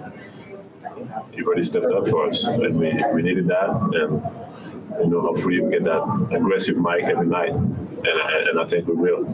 he really stepped up for us, and we, we needed that. And you know, hopefully we get that aggressive Mike every night, and, and I think we will.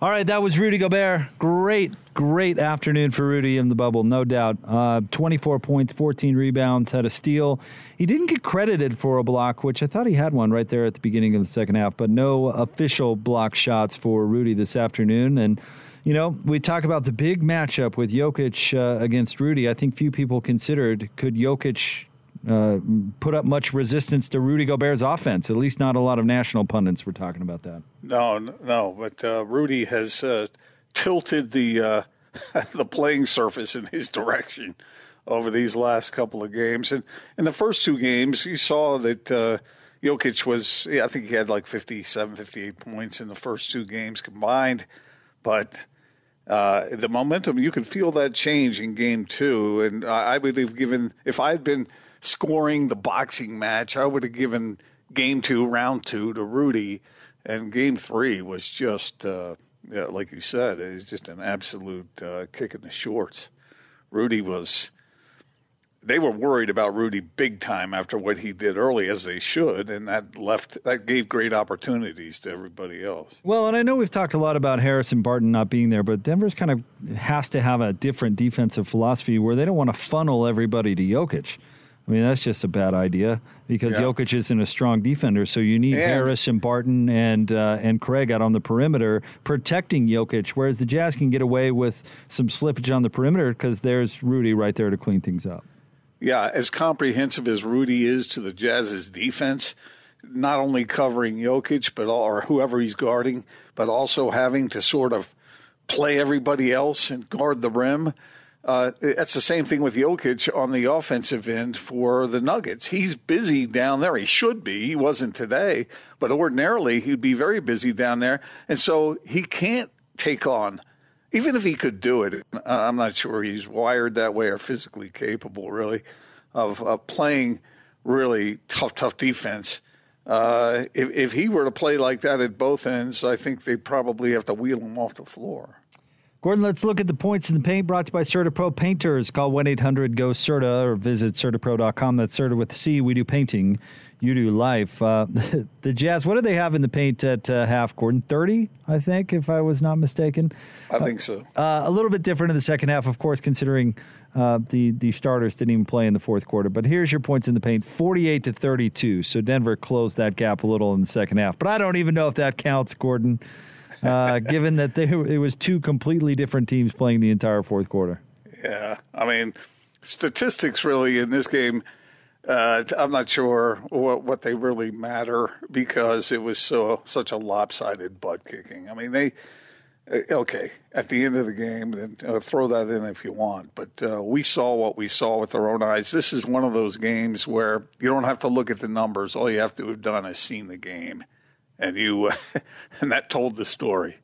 All right, that was Rudy Gobert. Great, great afternoon for Rudy in the bubble, no doubt. Uh, 24 points, 14 rebounds, had a steal. He didn't get credited for a block, which I thought he had one right there at the beginning of the second half, but no official block shots for Rudy this afternoon. And, you know, we talk about the big matchup with Jokic uh, against Rudy. I think few people considered could Jokic uh, put up much resistance to Rudy Gobert's offense. At least not a lot of national pundits were talking about that. No, no, but uh, Rudy has uh, tilted the uh, the playing surface in his direction over these last couple of games. And in the first two games, you saw that uh, Jokic was, yeah, I think he had like 57, 58 points in the first two games combined. But uh, the momentum, you could feel that change in game two. And I, I believe, given if I had been scoring the boxing match, I would have given game two, round two to Rudy. And game three was just, uh, yeah, like you said, it was just an absolute uh, kick in the shorts. Rudy was. They were worried about Rudy big time after what he did early, as they should, and that left that gave great opportunities to everybody else. Well, and I know we've talked a lot about Harris and Barton not being there, but Denver's kind of has to have a different defensive philosophy where they don't want to funnel everybody to Jokic. I mean, that's just a bad idea because Yeah. Jokic isn't a strong defender. So you need And- Harris and Barton and uh, and Craig out on the perimeter protecting Jokic, whereas the Jazz can get away with some slippage on the perimeter because there's Rudy right there to clean things up. Yeah, as comprehensive as Rudy is to the Jazz's defense, not only covering Jokic but all, or whoever he's guarding, but also having to sort of play everybody else and guard the rim. Uh, that's the same thing with Jokic on the offensive end for the Nuggets. He's busy down there. He should be. He wasn't today, but ordinarily he'd be very busy down there, and so he can't take on even if he could do it, I'm not sure he's wired that way or physically capable, really, of uh, playing really tough, tough defense. Uh, if, if he were to play like that at both ends, I think they'd probably have to wheel him off the floor. Gordon, let's look at the points in the paint brought to you by CertaPro Painters. Call 1 800 GO CERTA or visit CertaPro.com. That's Certa with the C. We do painting, you do life. Uh, the Jazz, what do they have in the paint at uh, half, Gordon? 30, I think, if I was not mistaken. I think so. Uh, a little bit different in the second half, of course, considering uh, the the starters didn't even play in the fourth quarter. But here's your points in the paint: 48 to 32. So Denver closed that gap a little in the second half. But I don't even know if that counts, Gordon, uh, given that they, it was two completely different teams playing the entire fourth quarter. Yeah, I mean, statistics really in this game. Uh, I'm not sure what, what they really matter because it was so such a lopsided butt kicking. I mean, they uh, okay at the end of the game, then uh, throw that in if you want. But uh, we saw what we saw with our own eyes. This is one of those games where you don't have to look at the numbers. All you have to have done is seen the game, and you and that told the story.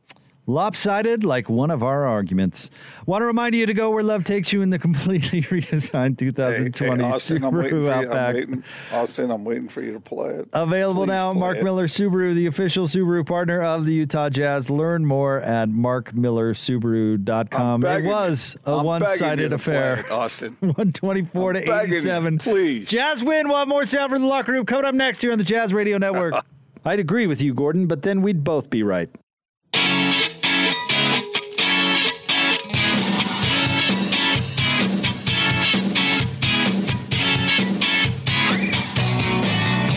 Lopsided, like one of our arguments. Want to remind you to go where love takes you in the completely redesigned 2020 Hey, Austin, I'm waiting, Subaru you. I'm Outback. waiting, Austin, I'm waiting for you to play it. Available Please now, Mark it. Miller Subaru, the official Subaru partner of the Utah Jazz. Learn more at markmillersubaru.com. It was you. a I'm one-sided affair. it, Austin. 124 to I'm you, 87. please. Jazz win. One more sound from the locker room. Coming up next here on the Jazz Radio Network. I'd agree with you, Gordon, but then we'd both be right.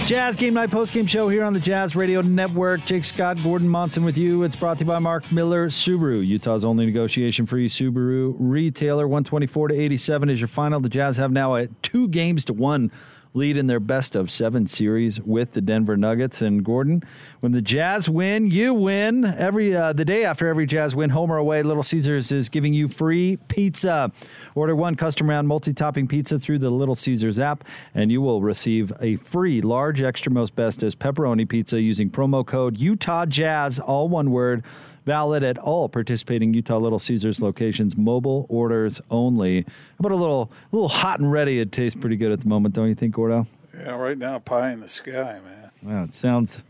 Jazz Game Night Post Game Show here on the Jazz Radio Network. Jake Scott, Gordon Monson with you. It's brought to you by Mark Miller Subaru, Utah's only negotiation-free Subaru retailer. 124 to 87 is your final. The Jazz have now a two games to one lead in their best of seven series with the Denver Nuggets. And Gordon, when the Jazz win, you win. Every uh, the day after every Jazz win, home or away, Little Caesars is giving you free pizza. Order one custom round multi-topping pizza through the Little Caesars app, and you will receive a free large extra most best as pepperoni pizza using promo code Utah Jazz, all one word. Valid at all participating Utah Little Caesars locations. Mobile orders only. How about a little, a little hot and ready? It tastes pretty good at the moment, don't you think, Gordo? Yeah, right now, pie in the sky, man. Wow, it sounds.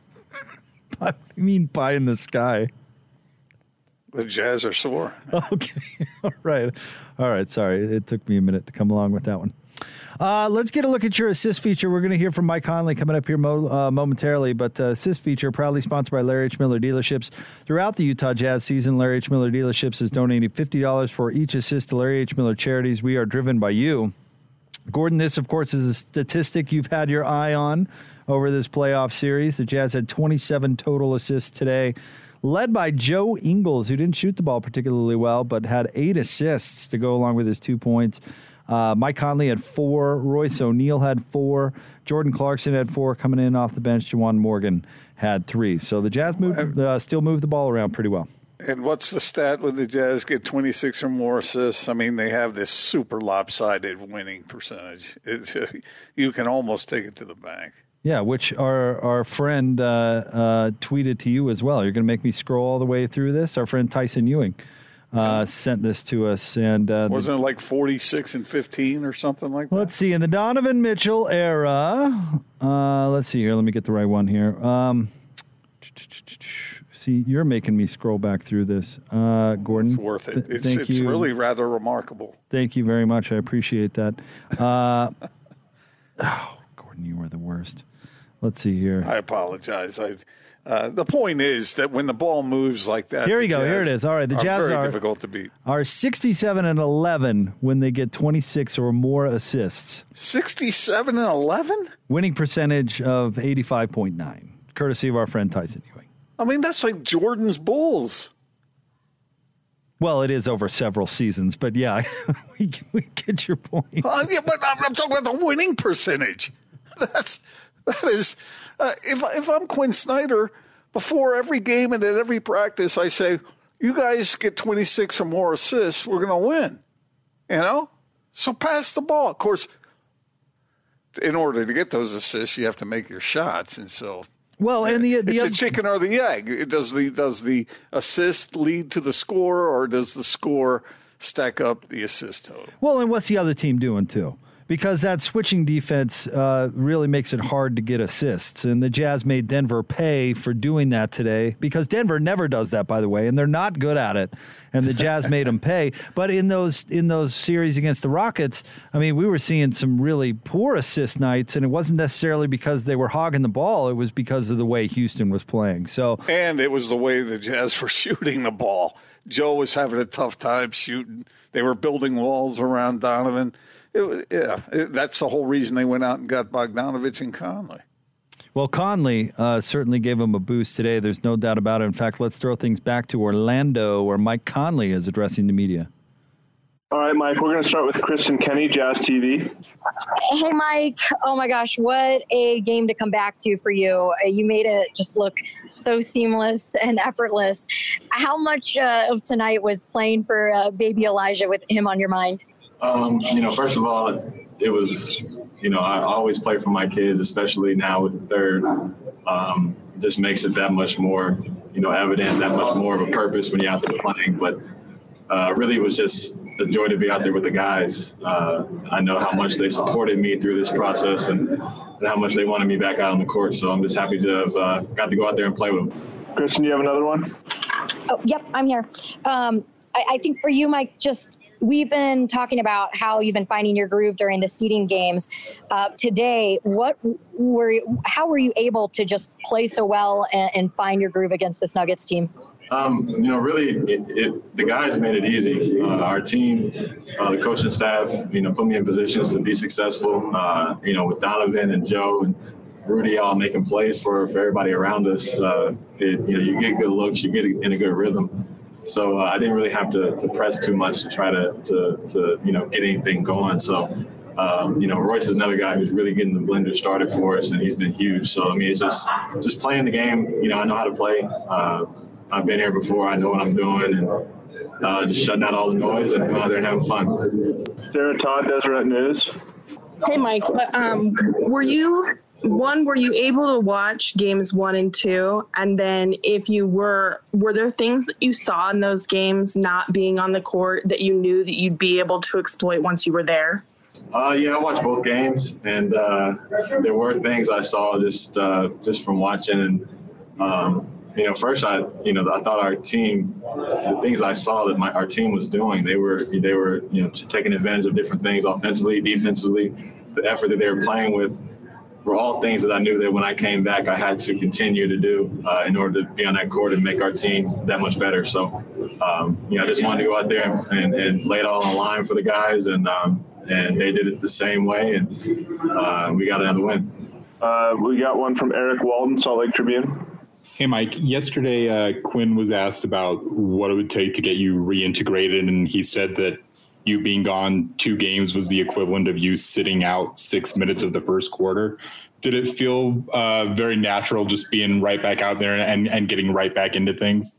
I mean, pie in the sky. The Jazz are sore. Okay. All right. All right. Sorry. It took me a minute to come along with that one. Uh, let's get a look at your assist feature. We're going to hear from Mike Conley coming up here mo- uh, momentarily. But uh, assist feature, proudly sponsored by Larry H. Miller Dealerships. Throughout the Utah Jazz season, Larry H. Miller Dealerships is donating $50 for each assist to Larry H. Miller charities. We are driven by you. Gordon, this, of course, is a statistic you've had your eye on over this playoff series. The Jazz had 27 total assists today, led by Joe Ingles, who didn't shoot the ball particularly well, but had eight assists to go along with his two points. Uh, Mike Conley had four. Royce O'Neale had four. Jordan Clarkson had four coming in off the bench. Juwan Morgan had three. So the Jazz moved, uh, still moved the ball around pretty well. And what's the stat when the Jazz get 26 or more assists? I mean, they have this super lopsided winning percentage. It's, you can almost take it to the bank. Yeah, which our our friend uh, uh, tweeted to you as well. You're going to make me scroll all the way through this. Our friend Tyson Ewing uh, sent this to us, and uh, Wasn't it like 46 and 15 or something like that? Let's see. In the Donovan Mitchell era, uh, let's see here. Let me get the right one here. Um, see, you're making me scroll back through this, uh, Gordon. It's worth it. Th- It's, thank it's you. really rather remarkable. Thank you very much. I appreciate that. Uh, oh, Gordon, you were the worst. Let's see here. I apologize. I, uh, the point is that when the ball moves like that, Here we go. Here it is. All right, the Jazz very are- difficult to beat. Are 67 and 11 when they get 26 or more assists. 67 and 11? Winning percentage of 85.9, courtesy of our friend Tyson Ewing. I mean, that's like Jordan's Bulls. Well, it is over several seasons, but yeah, we, we get your point. Uh, yeah, but I'm, I'm talking about the winning percentage. That's that is. Uh, if if I'm Quin Snyder, before every game and at every practice, I say, "You guys get 26 or more assists, we're going to win." You know, so pass the ball. Of course, in order to get those assists, you have to make your shots, and so. Well, and the, the it's other- a chicken or the egg. Does the does the assist lead to the score, or does the score stack up the assist total? Well, and what's the other team doing too? Because that switching defense uh, really makes it hard to get assists. And the Jazz made Denver pay for doing that today because Denver never does that, by the way, and they're not good at it. And the Jazz made them pay. But in those in those series against the Rockets, I mean, we were seeing some really poor assist nights, and it wasn't necessarily because they were hogging the ball. It was because of the way Houston was playing. So And it was the way the Jazz were shooting the ball. Joe was having a tough time shooting. They were building walls around Donovan. It, yeah, it, that's the whole reason they went out and got Bogdanovich and Conley. Well, Conley uh, certainly gave him a boost today. There's no doubt about it. In fact, let's throw things back to Orlando, where Mike Conley is addressing the media. All right, Mike, we're going to start with Chris and Kenny, Jazz TV. Hey, Mike. Oh my gosh, what a game to come back to for you. Uh, You made it just look so seamless and effortless. How much uh, of tonight was playing for uh, baby Elijah with him on your mind? Um, you know, first of all, it was, you know, I always play for my kids, especially now with the third. Um, just makes it that much more, you know, evident, that much more of a purpose when you're out there playing. But uh, really, it was just a joy to be out there with the guys. Uh, I know how much they supported me through this process and, and how much they wanted me back out on the court. So I'm just happy to have uh, got to go out there and play with them. Christian, do you have another one? Oh, yep, I'm here. Um, I, I think for you, Mike, just we've been talking about how you've been finding your groove during the seeding games. Uh, today, what were you, how were you able to just play so well and, and find your groove against this Nuggets team? Um, you know, really, it, it, the guys made it easy. Uh, our team, uh, the coaching staff, you know, put me in positions to be successful. Uh, you know, with Donovan and Joe and Rudy all making plays for, for everybody around us. Uh, it, you know, you get good looks, you get in a good rhythm. So uh, I didn't really have to, to press too much to try to, to, to you know get anything going. So um, you know Royce is another guy who's really getting the blender started for us, and he's been huge. So I mean, it's just just playing the game. You know, I know how to play. Uh, I've been here before. I know what I'm doing, and uh, just shutting out all the noise and going out there and having fun. Sarah Todd, Deseret News. Hey, Mike. But, um, were you one? Were you able to watch games one and two? And then, if you were, were there things that you saw in those games not being on the court that you knew that you'd be able to exploit once you were there? Uh, yeah, I watched both games, and uh, there were things I saw just uh, just from watching, and um, you know, first I, you know, I thought our team, the things I saw that my our team was doing, they were they were you know taking advantage of different things offensively, defensively, the effort that they were playing with were all things that I knew that when I came back, I had to continue to do uh, in order to be on that court and make our team that much better. So, um, you know, I just wanted to go out there and, and, and, lay it all on the line for the guys, and um, and they did it the same way, and uh, we got another win. Uh, we got one from Eric Walden, Salt Lake Tribune. Hey, Mike. Yesterday, uh, Quin was asked about what it would take to get you reintegrated, and he said that you being gone two games was the equivalent of you sitting out six minutes of the first quarter. Did it feel uh, very natural just being right back out there and, and getting right back into things?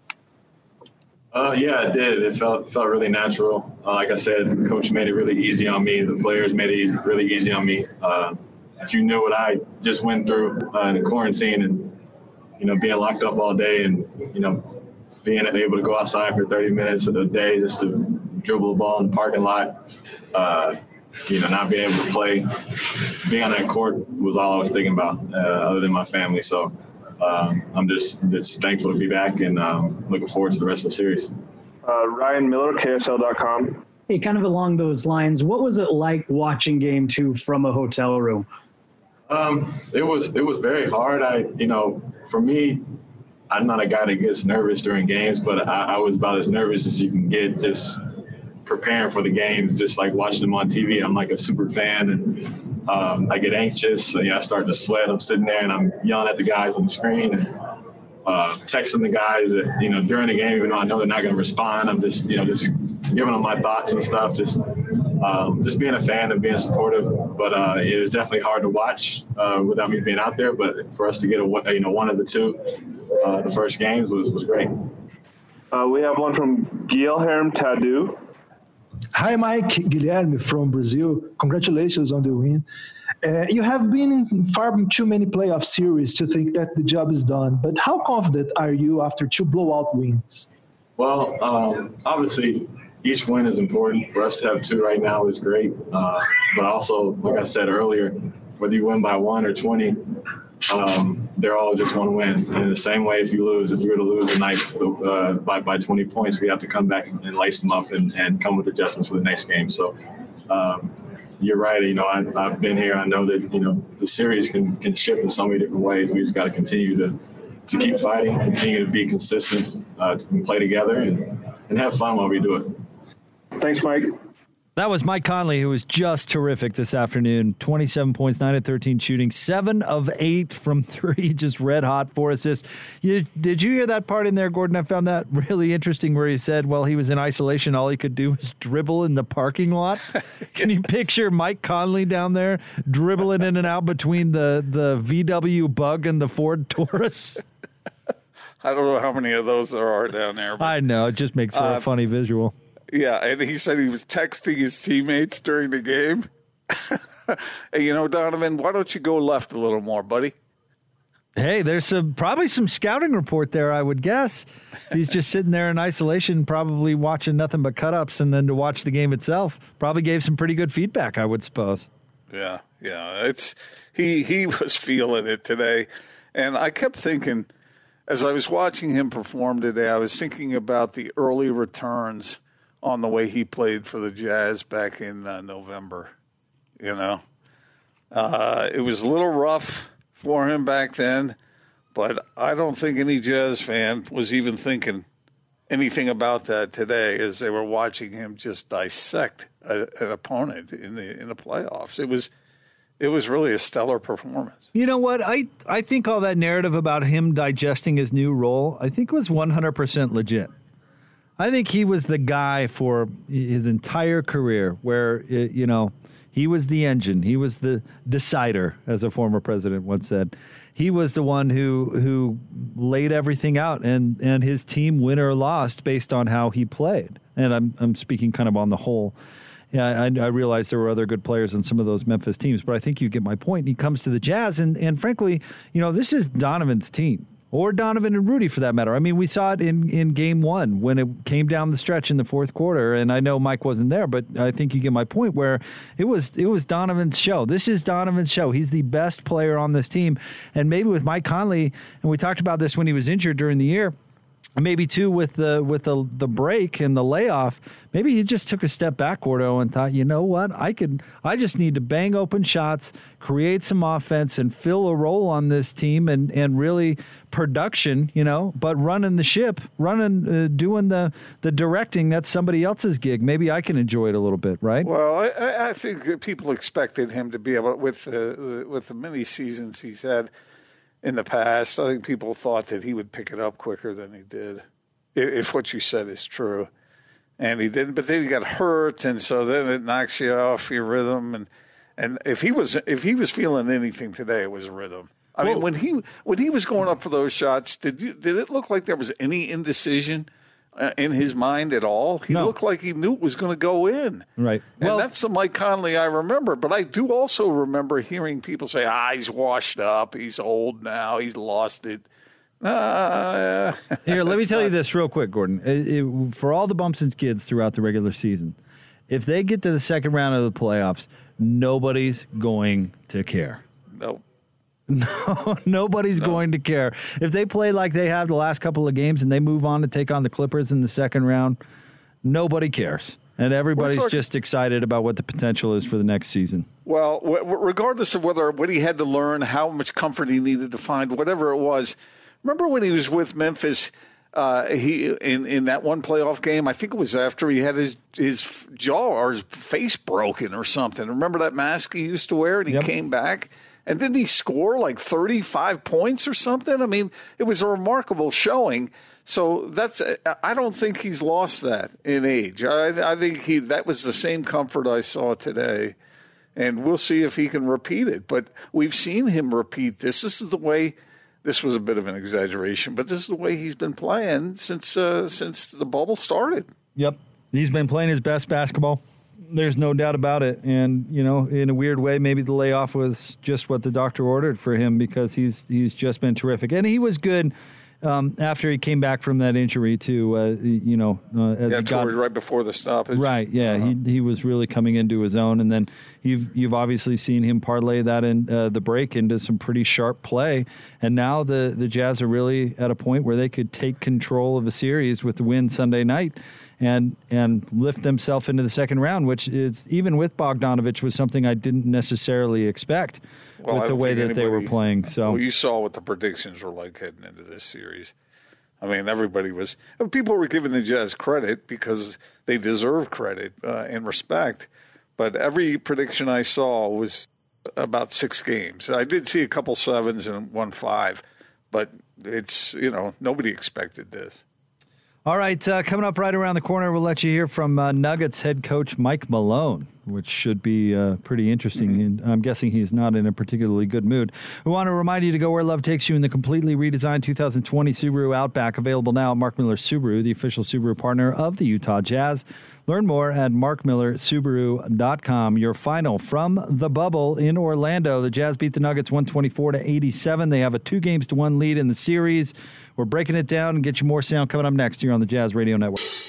Uh, yeah, it did. It felt felt really natural. Uh, like I said, coach made it really easy on me. The players made it easy, really easy on me. Uh, if you knew what I just went through uh, in the quarantine and you know, being locked up all day and, you know, being able to go outside for 30 minutes a day just to dribble the ball in the parking lot, uh, you know, not being able to play, being on that court was all I was thinking about, uh, other than my family. So um, I'm just just thankful to be back and um, looking forward to the rest of the series. Uh, Ryan Miller, KSL.com. Hey, kind of along those lines, what was it like watching Game Two from a hotel room? Um, it was it was very hard. I you know for me, I'm not a guy that gets nervous during games, but I, I, was about as nervous as you can get just preparing for the games, just like watching them on TV. I'm like a super fan, and um, I get anxious. And, I start to sweat. I'm sitting there and I'm yelling at the guys on the screen and uh, texting the guys that you know during the game, even though I know they're not going to respond. I'm just you know just giving them my thoughts and stuff. Just um, just being a fan and being supportive. But uh, it was definitely hard to watch uh, without me being out there. But for us to get a you know one of the two, uh, the first games was was great. Uh, we have one from Guilherme Tadeu. Hi, Mike Guilherme from Brazil. Congratulations on the win. Uh, you have been in far too many playoff series to think that the job is done. But how confident are you after two blowout wins? Well, um, obviously, each win is important. For us to have two right now is great. Uh, but also, like I said earlier, whether you win by one or 20, um, they're all just one win. And in the same way, if you lose, if you were to lose tonight uh, by, by 20 points, we have to come back and lace them up and, and come with adjustments for the next game. So um, you're right. You know, I, have been here. I know that, you know, the series can, can shift in so many different ways. We just got to continue to, to keep fighting, continue to be consistent, uh, and play together and, and have fun while we do it. Thanks, Mike. That was Mike Conley, who was just terrific this afternoon. 27 points, 9 of 13 shooting, 7 of 8 from 3, just red hot, 4 assists. You, did you hear that part in there, Gordon? I found that really interesting where he said, well, he was in isolation. All he could do was dribble in the parking lot. Can you picture Mike Conley down there dribbling in and out between the, the VW Bug and the Ford Taurus? I don't know how many of those there are down there. But, I know. It just makes for uh, a funny visual. Yeah, and he said he was texting his teammates during the game. hey, you know, Donovan, why don't you go left a little more, buddy? Hey, there's some probably some scouting report there, I would guess. He's just sitting there in isolation, probably watching nothing but cut ups, and then to watch the game itself, probably gave some pretty good feedback, I would suppose. Yeah, yeah. It's he he was feeling it today. And I kept thinking as I was watching him perform today, I was thinking about the early returns on the way he played for the Jazz back in uh, November. You know, uh, it was a little rough for him back then, but I don't think any Jazz fan was even thinking anything about that today as they were watching him just dissect a, an opponent in the in the playoffs. It was it was really a stellar performance. You know what? I I think all that narrative about him digesting his new role, I think was 100% legit. I think he was the guy for his entire career where, uh, you know, he was the engine. He was the decider, as a former president once said. He was the one who who laid everything out, and and his team win or lost based on how he played. And I'm I'm speaking kind of on the whole. Yeah, I, I realize there were other good players in some of those Memphis teams, but I think you get my point. He comes to the Jazz, and and frankly, you know, this is Donovan's team. Or Donovan and Rudy for that matter. I mean, we saw it in, in game one when it came down the stretch in the fourth quarter. And I know Mike wasn't there, but I think you get my point where it was it was Donovan's show. This is Donovan's show. He's the best player on this team. And maybe with Mike Conley, and we talked about this when he was injured during the year maybe too with the with the the break and the layoff maybe he just took a step back gordo and thought you know what? I could i just need to bang open shots create some offense and fill a role on this team and and really production you know but running the ship running uh, doing the the directing that's somebody else's gig. Maybe i can enjoy it a little bit right? Well, I, I think people expected him to be able with the with the many seasons he's had in the past. I think people thought that he would pick it up quicker than he did, if, if what you said is true. And he didn't, but then he got hurt, and so then it knocks you off your rhythm. And and if he was if he was feeling anything today, it was rhythm. I mean, when he when he was going up for those shots, did you, did it look like there was any indecision in his mind at all? He looked like he knew it was going to go in. right And that's the Mike Conley I remember. But I do also remember hearing people say, ah, he's washed up. He's old now. He's lost it. Uh, Here, let me tell you this real quick, Gordon. It- it- for all the bumps and skids throughout the regular season, if they get to the second round of the playoffs, nobody's going to care. No. No, nobody's going to care. If they play like they have the last couple of games and they move on to take on the Clippers in the second round, nobody cares. And everybody's talking- just excited about what the potential is for the next season. Well, w- regardless of whether what he had to learn, how much comfort he needed to find, whatever it was. Remember when he was with Memphis? Uh, he in in that one playoff game. I think it was after he had his his jaw or his face broken or something. Remember that mask he used to wear, and he came back. And didn't he score like 35 points or something? I mean, it was a remarkable showing. So that's I don't think he's lost that in age. I, I think he that was the same comfort I saw today, and we'll see if he can repeat it. But we've seen him repeat this. This is the way. This was a bit of an exaggeration, but this is the way he's been playing since uh, since the bubble started. Yep. He's been playing his best basketball. There's no doubt about it. And, you know, in a weird way, maybe the layoff was just what the doctor ordered for him because he's he's just been terrific. And he was good um, after he came back from that injury to, uh, you know, uh, as yeah, he got right before the stoppage. Right. Yeah. He he was really coming into his own, and then you've you've obviously seen him parlay that in uh, the break into some pretty sharp play, and now the the Jazz are really at a point where they could take control of a series with the win Sunday night. And and lift themselves into the second round, which is even with Bogdanovich was something I didn't necessarily expect Well, with the way that they were playing. So well, you saw what the predictions were like heading into this series. I mean, everybody was. People were giving the Jazz credit because they deserve credit uh, and respect. But every prediction I saw was about six games. I did see a couple sevens and one five, but it's you know nobody expected this. All right, uh, coming up right around the corner, we'll let you hear from uh, Nuggets head coach Mike Malone, which should be uh, pretty interesting. And I'm guessing he's not in a particularly good mood. We want to remind you to go where love takes you in the completely redesigned 2020 Subaru Outback, available now at Mark Miller Subaru, the official Subaru partner of the Utah Jazz. Learn more at markmillersubaru.com. Your final from the bubble in Orlando. The Jazz beat the Nuggets 124 to 87. They have a two games to one lead in the series. We're breaking it down and get you more sound coming up next here on the Jazz Radio Network.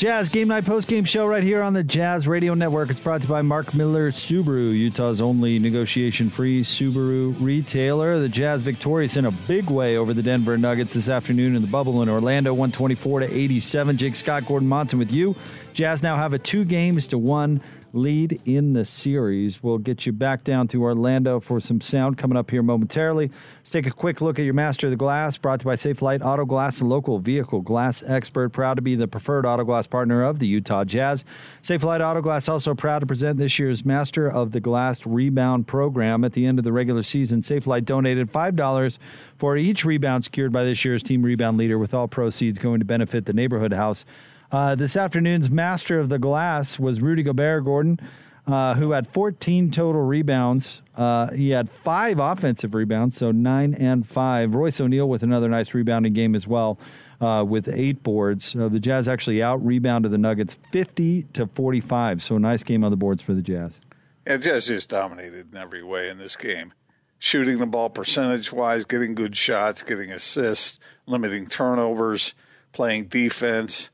Jazz Game Night Post Game Show right here on the Jazz Radio Network. It's brought to you by Mark Miller Subaru, Utah's only negotiation free Subaru retailer. The Jazz victorious in a big way over the Denver Nuggets this afternoon in the bubble in Orlando, 124 to 87. Jake Scott, Gordon Monson with you. Jazz now have a two games to one lead in the series. We'll get you back down to Orlando for some sound coming up here momentarily. Let's take a quick look at your Master of the Glass, brought to you by Safelite Auto Glass, local vehicle glass expert, proud to be the preferred auto glass partner of the Utah Jazz. Safelite Auto Glass also proud to present this year's Master of the Glass Rebound Program. At the end of the regular season, Safelite donated $5 for each rebound secured by this year's team rebound leader, with all proceeds going to benefit the neighborhood house. Uh, this afternoon's master of the glass was Rudy Gobert, Gordon. uh, who had 14 total rebounds. Uh, he had five offensive rebounds, so nine and five. Royce O'Neale with another nice rebounding game as well, uh, with eight boards. Uh, the Jazz actually out rebounded the Nuggets 50 to 45. So a nice game on the boards for the Jazz. Yeah, the Jazz just dominated in every way in this game. Shooting the ball percentage wise, getting good shots, getting assists, limiting turnovers, playing defense,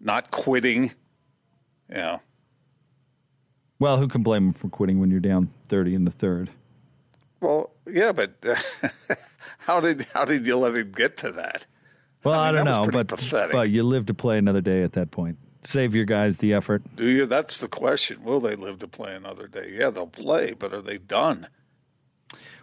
not quitting. Yeah. Well, who can blame them for quitting when you're down 30 in the third? Well, yeah, but how did how did you let him get to that? Well, I, I don't know, but pathetic. but you live to play another day at that point. Save your guys the effort. Do you? That's the question. Will they live to play another day? Yeah, they'll play, but are they done?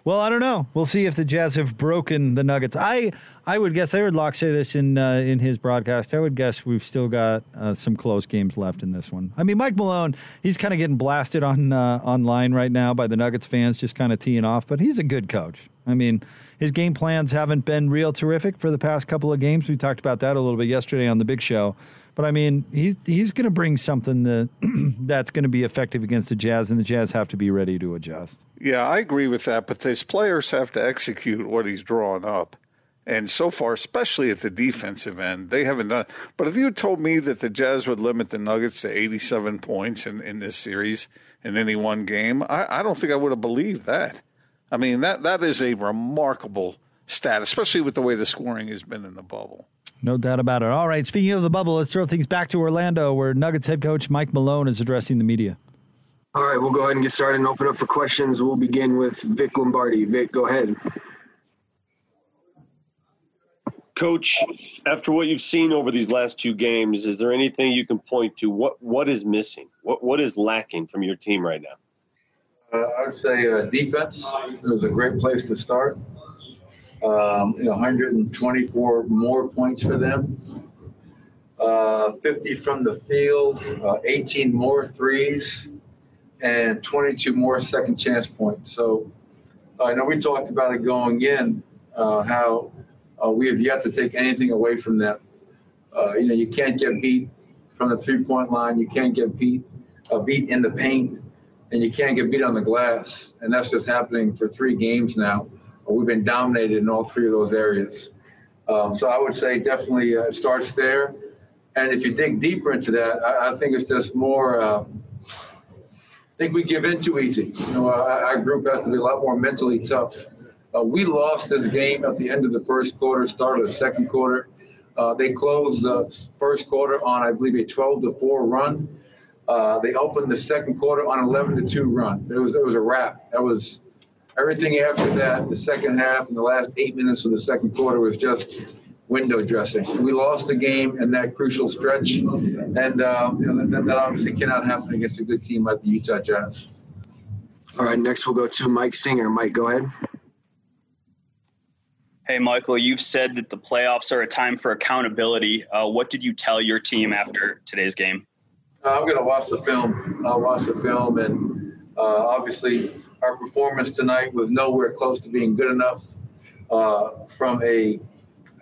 Well, I don't know. We'll see if the Jazz have broken the Nuggets. I I would guess I heard Locke say this in uh, in his broadcast. I would guess we've still got uh, some close games left in this one. I mean, Mike Malone, he's kind of getting blasted on uh, online right now by the Nuggets fans, just kind of teeing off. But he's a good coach. I mean, his game plans haven't been real terrific for the past couple of games. We talked about that a little bit yesterday on the Big Show. But I mean, he's he's going to bring something that that's going to be effective against the Jazz, and the Jazz have to be ready to adjust. Yeah, I agree with that. But these players have to execute what he's drawn up. And so far, especially at the defensive end, they haven't done. But if you told me that the Jazz would limit the Nuggets to 87 points in, in this series in any one game, I, I don't think I would have believed that. I mean, that that is a remarkable stat, especially with the way the scoring has been in the bubble. No doubt about it. All right, speaking of the bubble, let's throw things back to Orlando, where Nuggets head coach Mike Malone is addressing the media. All right, we'll go ahead and get started and open up for questions. We'll begin with Vic Lombardi. Vic, go ahead. Coach, after what you've seen over these last two games, is there anything you can point to? What what is missing? What what is lacking from your team right now? Uh, I would say uh, defense was a great place to start. Um, you know, 124 more points for them. Uh, 50 from the field, uh, 18 more threes, and 22 more second chance points. So I know we talked about it going in, uh, how uh, we have yet to take anything away from them. Uh, you know, you can't get beat from the three point line. You can't get beat uh, beat in the paint, and you can't get beat on the glass. And that's just happening for three games now. We've been dominated in all three of those areas. Um, so I would say definitely uh, it starts there. And if you dig deeper into that, I, I think it's just more. Uh, I think we give in too easy. You know, our, our group has to be a lot more mentally tough. Uh, we lost this game at the end of the first quarter, start of the second quarter. Uh, they closed the first quarter on, I believe, a 12 to 4 run. Uh, they opened the second quarter on 11 to 2 run. It was it was a wrap. That was everything after that. The second half and the last eight minutes of the second quarter was just window dressing. We lost the game in that crucial stretch, and uh, you know, that, that obviously cannot happen against a good team like the Utah Jazz. All right, next we'll go to Mike Singer. Mike, go ahead. Hey, Michael, you've said that the playoffs are a time for accountability. Uh, what did you tell your team after today's game? Uh, I'm going to watch the film. I'll watch the film, and uh, obviously, our performance tonight was nowhere close to being good enough uh, from a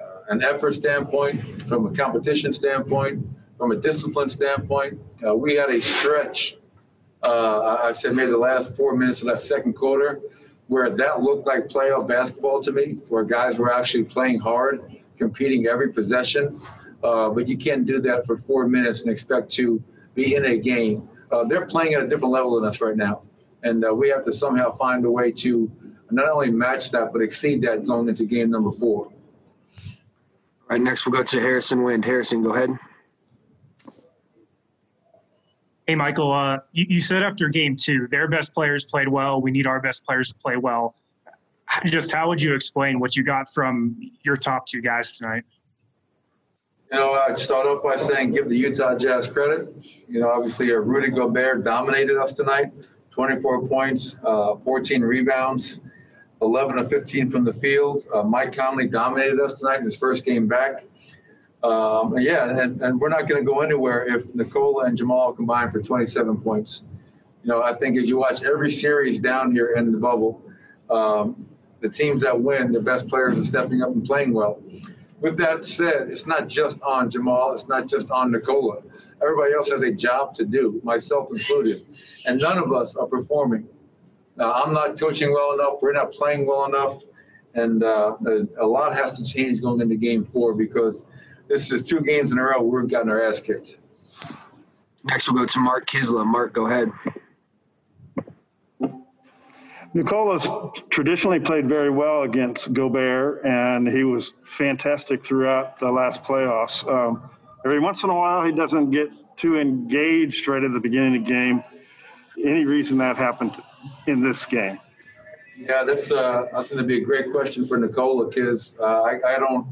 uh, an effort standpoint, from a competition standpoint, from a discipline standpoint. Uh, we had a stretch. Uh, I said maybe the last four minutes of that second quarter, where that looked like playoff basketball to me, where guys were actually playing hard, competing every possession. Uh, but you can't do that for four minutes and expect to be in a game. Uh, they're playing at a different level than us right now. And uh, we have to somehow find a way to not only match that, but exceed that going into game number four. All right, next we'll go to Harrison Wind. Harrison, go ahead. Hey, Michael, uh, you, you said after game two, their best players played well. We need our best players to play well. Just how would you explain what you got from your top two guys tonight? You know, I'd start off by saying give the Utah Jazz credit. You know, obviously, uh, Rudy Gobert dominated us tonight 24 points, uh, 14 rebounds, 11 of 15 from the field. Uh, Mike Conley dominated us tonight in his first game back. Um, yeah, and, and we're not going to go anywhere if Nikola and Jamal combine for 27 points. You know, I think as you watch every series down here in the bubble, um, the teams that win, the best players are stepping up and playing well. With that said, it's not just on Jamal. It's not just on Nikola. Everybody else has a job to do, myself included, and none of us are performing. Now, I'm not coaching well enough. We're not playing well enough, and uh, a lot has to change going into Game Four because this is two games in a row we've gotten our ass kicked. Next, we'll go to Mark Kiszla. Mark, go ahead. Nikola's traditionally played very well against Gobert, and he was fantastic throughout the last playoffs. Um, every once in a while, he doesn't get too engaged right at the beginning of the game. Any reason that happened in this game? Yeah, that's uh, think that'd be a great question for Nikola because uh, I, I, don't,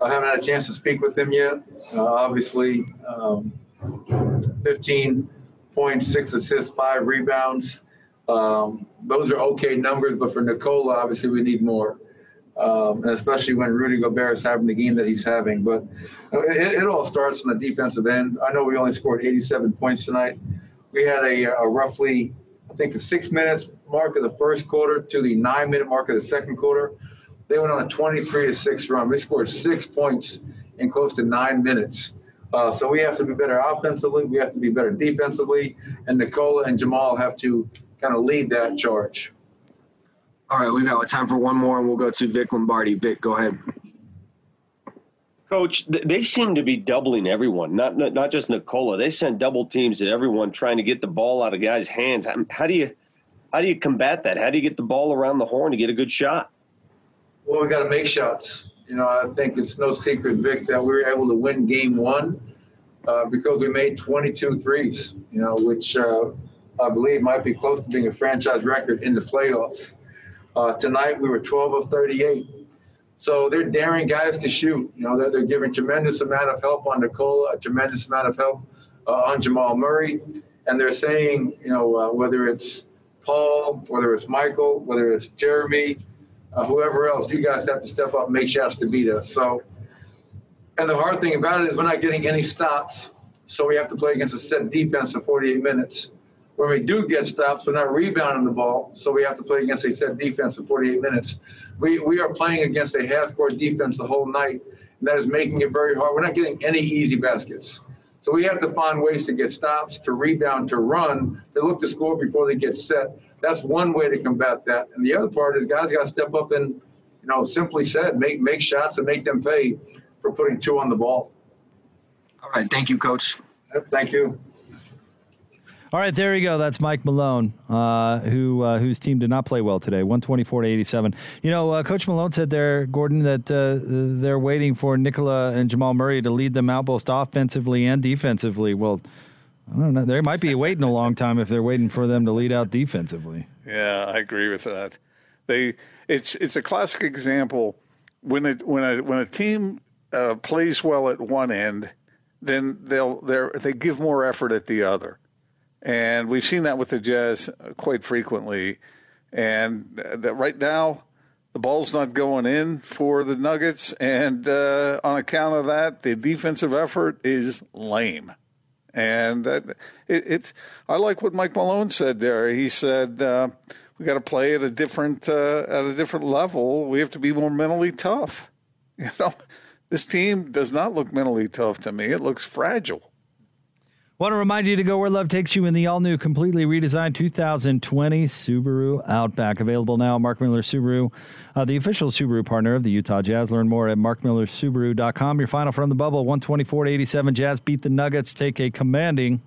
I haven't had a chance to speak with him yet. Uh, obviously, um, 15 points, six assists, five rebounds. Um, those are okay numbers, but for Nikola, obviously, we need more. Um, and especially when Rudy Gobert is having the game that he's having. But it, it, all starts on the defensive end. I know we only scored 87 points tonight. We had a, a roughly, I think, the six minutes mark of the first quarter to the nine minute mark of the second quarter. They went on a 23 to six run. We scored six points in close to nine minutes. Uh, so we have to be better offensively. We have to be better defensively. And Nikola and Jamal have to kind of lead that charge. All right, we've got time for one more, and we'll go to Vic Lombardi. Vic, go ahead. Coach, they seem to be doubling everyone, not, not not just Nikola. They send double teams at everyone trying to get the ball out of guys' hands. How do you how do you combat that? How do you get the ball around the horn to get a good shot? Well, we got to make shots. You know, I think it's no secret, Vic, that we were able to win Game One uh, because we made 22 threes. You know, which uh, I believe might be close to being a franchise record in the playoffs. Uh, tonight we were 12 of 38. So they're daring guys to shoot. You know, they're, they're giving tremendous amount of help on Nikola, a tremendous amount of help uh, on Jamal Murray, and they're saying, you know, uh, whether it's Paul, whether it's Michael, whether it's Jerami, uh, whoever else, you guys have to step up and make shots to beat us. So, and the hard thing about it is we're not getting any stops, so we have to play against a set defense for 48 minutes when we do get stops, we're not rebounding the ball, so we have to play against a set defense for 48 minutes. We, we are playing against a half court defense the whole night, and that is making it very hard. We're not getting any easy baskets. So we have to find ways to get stops, to rebound, to run, to look to score before they get set. That's one way to combat that. And the other part is guys got to step up and, you know, simply said, make make shots and make them pay for putting two on the ball. All right. Thank you, Coach. Thank you. All right, there you go. That's Mike Malone, uh, who uh, whose team did not play well today, one twenty four to eighty seven. You know, uh, Coach Malone said there, Gordon, that uh, they're waiting for Nikola and Jamal Murray to lead them out both offensively and defensively. Well, I don't know. They might be waiting a long time if they're waiting for them to lead out defensively. Yeah, I agree with that. They it's it's a classic example when it when a when a team uh, plays well at one end, then they'll they they give more effort at the other and we've seen that with the Jazz quite frequently. And that right now, the ball's not going in for the Nuggets, and uh, on account of that, the defensive effort is lame. And that it, it's I like what Mike Malone said there. He said uh, we got to play at a different uh, at a different level. We have to be more mentally tough. You know, this team does not look mentally tough to me. It looks fragile. Want to remind you to go where love takes you in the all new, completely redesigned 2020 Subaru Outback. Available now Mark Miller Subaru, uh, the official Subaru partner of the Utah Jazz. Learn more at markmillersubaru.com. Your final from the bubble 124 to 87. Jazz beat the Nuggets, take a commanding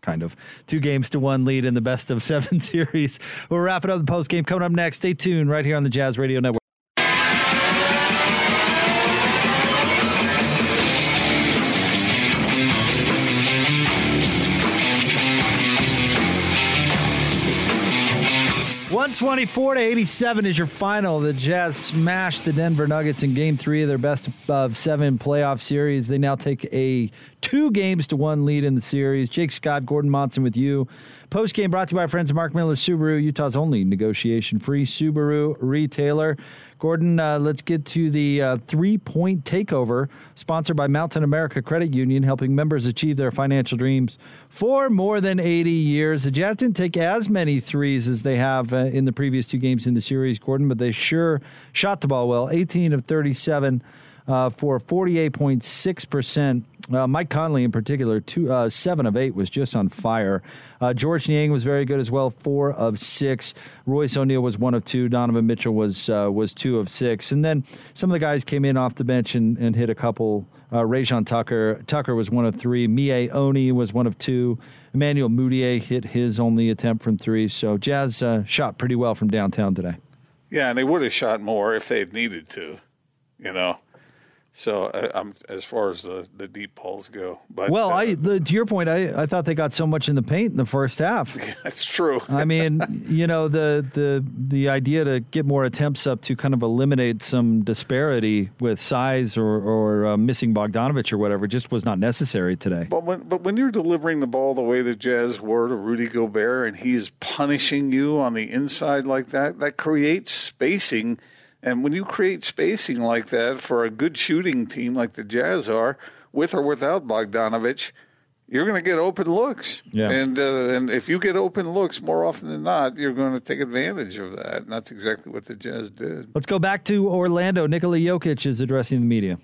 kind of two games to one lead in the best of seven series. We'll wrap it up the post game coming up next. Stay tuned right here on the Jazz Radio Network. 124 to 87 is your final. The Jazz smashed the Denver Nuggets in game three of their best of seven playoff series. They now take a two games to one lead in the series. Jake Scott, Gordon Monson with you. Post game brought to you by friends of Mark Miller Subaru, Utah's only negotiation free Subaru retailer. Gordon, uh, let's get to the uh, three point takeover, sponsored by Mountain America Credit Union, helping members achieve their financial dreams for more than 80 years. The Jazz didn't take as many threes as they have uh, in the previous two games in the series, Gordon, but they sure shot the ball well 18 of 37 uh, for 48.6%. Uh, Mike Conley, in particular, two, uh, seven of eight was just on fire. Uh, Georges Niang was very good as well, four of six. Royce O'Neale was one of two. Donovan Mitchell was uh, was two of six. And then some of the guys came in off the bench and, and hit a couple. Uh, Rayjon Tucker Tucker was one of three. Miye Oni was one of two. Emmanuel Mudiay hit his only attempt from three. So Jazz uh, shot pretty well from downtown today. Yeah, and they would have shot more if they had needed to, you know. So uh, I'm as far as the, the deep balls go. But well, uh, I the, to your point, I, I thought they got so much in the paint in the first half. that's true. I mean, you know, the the the idea to get more attempts up to kind of eliminate some disparity with size or or uh, missing Bogdanovic or whatever just was not necessary today. But when but when you're delivering the ball the way the Jazz were to Rudy Gobert and he's punishing you on the inside like that, that creates spacing. And when you create spacing like that for a good shooting team like the Jazz are, with or without Bogdanovic, you're going to get open looks. Yeah. And uh, and if you get open looks more often than not, you're going to take advantage of that. And that's exactly what the Jazz did. Let's go back to Orlando. Nikola Jokic is addressing the media.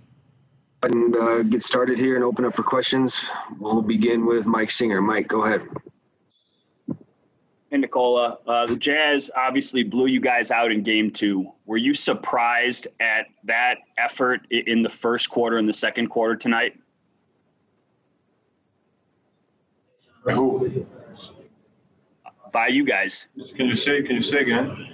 And uh, get started here and open up for questions. We'll begin with Mike Singer. Mike, go ahead. Hey, Nikola. Uh, the Jazz obviously blew you guys out in game two. Were you surprised at that effort in the first quarter and the second quarter tonight? Who? By you guys. Can you say? Can you say again?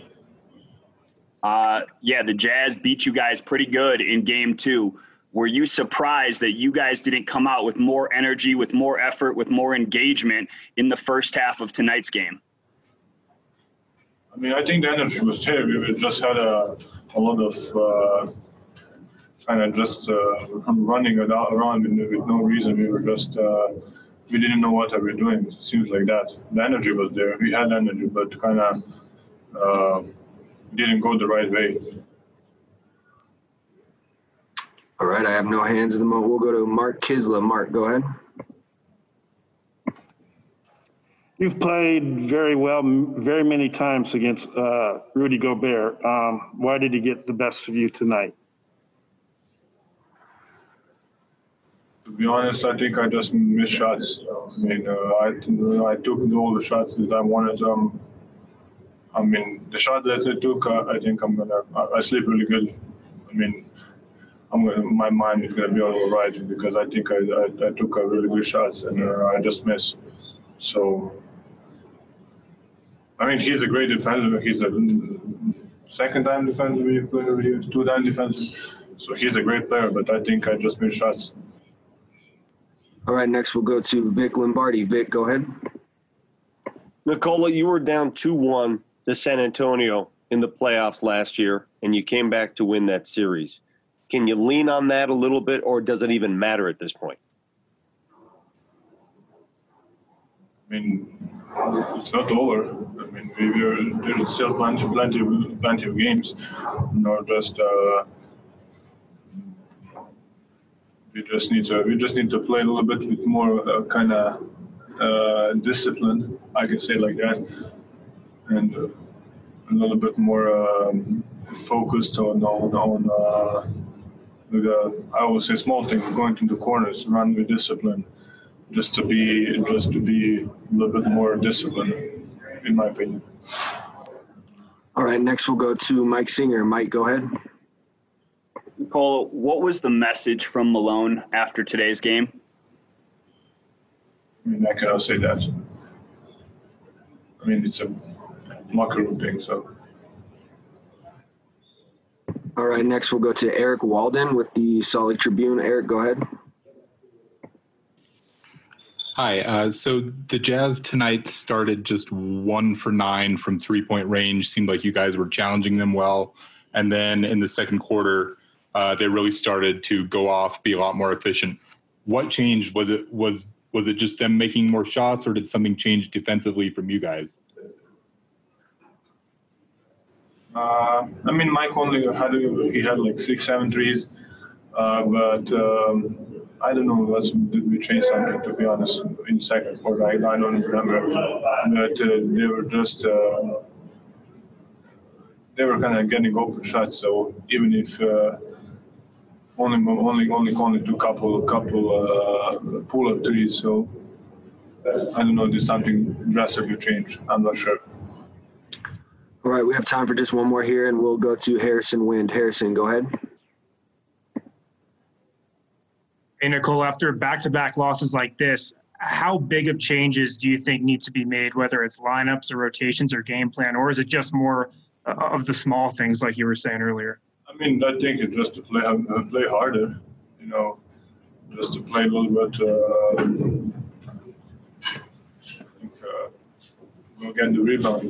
Uh, yeah, the Jazz beat you guys pretty good in game two. Were you surprised that you guys didn't come out with more energy, with more effort, with more engagement in the first half of tonight's game? I mean, I think the energy was there. We just had a, a lot of uh, kind of just uh, running around with, with no reason. We were just uh, we didn't know what we were doing. It seems like that. The energy was there. We had energy, but kind of uh, didn't go the right way. All right, I have no hands at the moment. We'll go to Mark Kiszla. Mark, go ahead. You've played very well, very many times against uh, Rudy Gobert. Um, why did he get the best of you tonight? To be honest, I think I just missed shots. I mean, uh, I I took all the shots that I wanted. Um, I mean, the shot that I took, uh, I think I'm gonna. I, I sleep really good. I mean, I'm gonna. My mind is gonna be all right because I think I, I, I took a really good shots and uh, I just missed. So, I mean, he's a great defender. He's a second time defender, two time defender. So he's a great player, but I think I just missed shots. All right, next we'll go to Vic Lombardi. Vic, go ahead. Nikola, you were down 2 1 to San Antonio in the playoffs last year, and you came back to win that series. Can you lean on that a little bit, or does it even matter at this point? I mean, it's not over. I mean, we were, there's still plenty, plenty, of, plenty of games. Not just uh, we just need to we just need to play a little bit with more uh, kind of uh, discipline. I can say like that, and uh, a little bit more um, focused on on, on uh, the I would say small things, going to the corners, run with discipline just to be just to be a little bit more disciplined, in my opinion. All right, next we'll go to Mike Singer. Mike, go ahead. Nikola, what was the message from Malone after today's game? I mean, I cannot say that. I mean, it's a locker room thing, so. All right, next we'll go to Eric Walden with the Salt Lake Tribune. Eric, go ahead. Hi. Uh, so the Jazz tonight started just one for nine from three point range. Seemed like you guys were challenging them well. And then in the second quarter, uh, they really started to go off, be a lot more efficient. What changed? Was it was was it just them making more shots, or did something change defensively from you guys? Uh, I mean, Mike only had he had like six, seven threes, uh, but um, I don't know what's did we change something to be honest in second quarter. I, I don't remember, but uh, they were just uh, they were kind of getting open shots. So even if uh, only only only only do couple couple uh, pull up threes. So I don't know. There's something drastically change. I'm not sure. All right, we have time for just one more here, and we'll go to Harrison Wind. Harrison, go ahead. Hey, Nicole, after back to back losses like this, how big of changes do you think need to be made, whether it's lineups or rotations or game plan, or is it just more uh, of the small things like you were saying earlier? I mean, I think it's just to play uh, play harder, you know, just to play a little bit. Uh, uh, we'll get the rebound,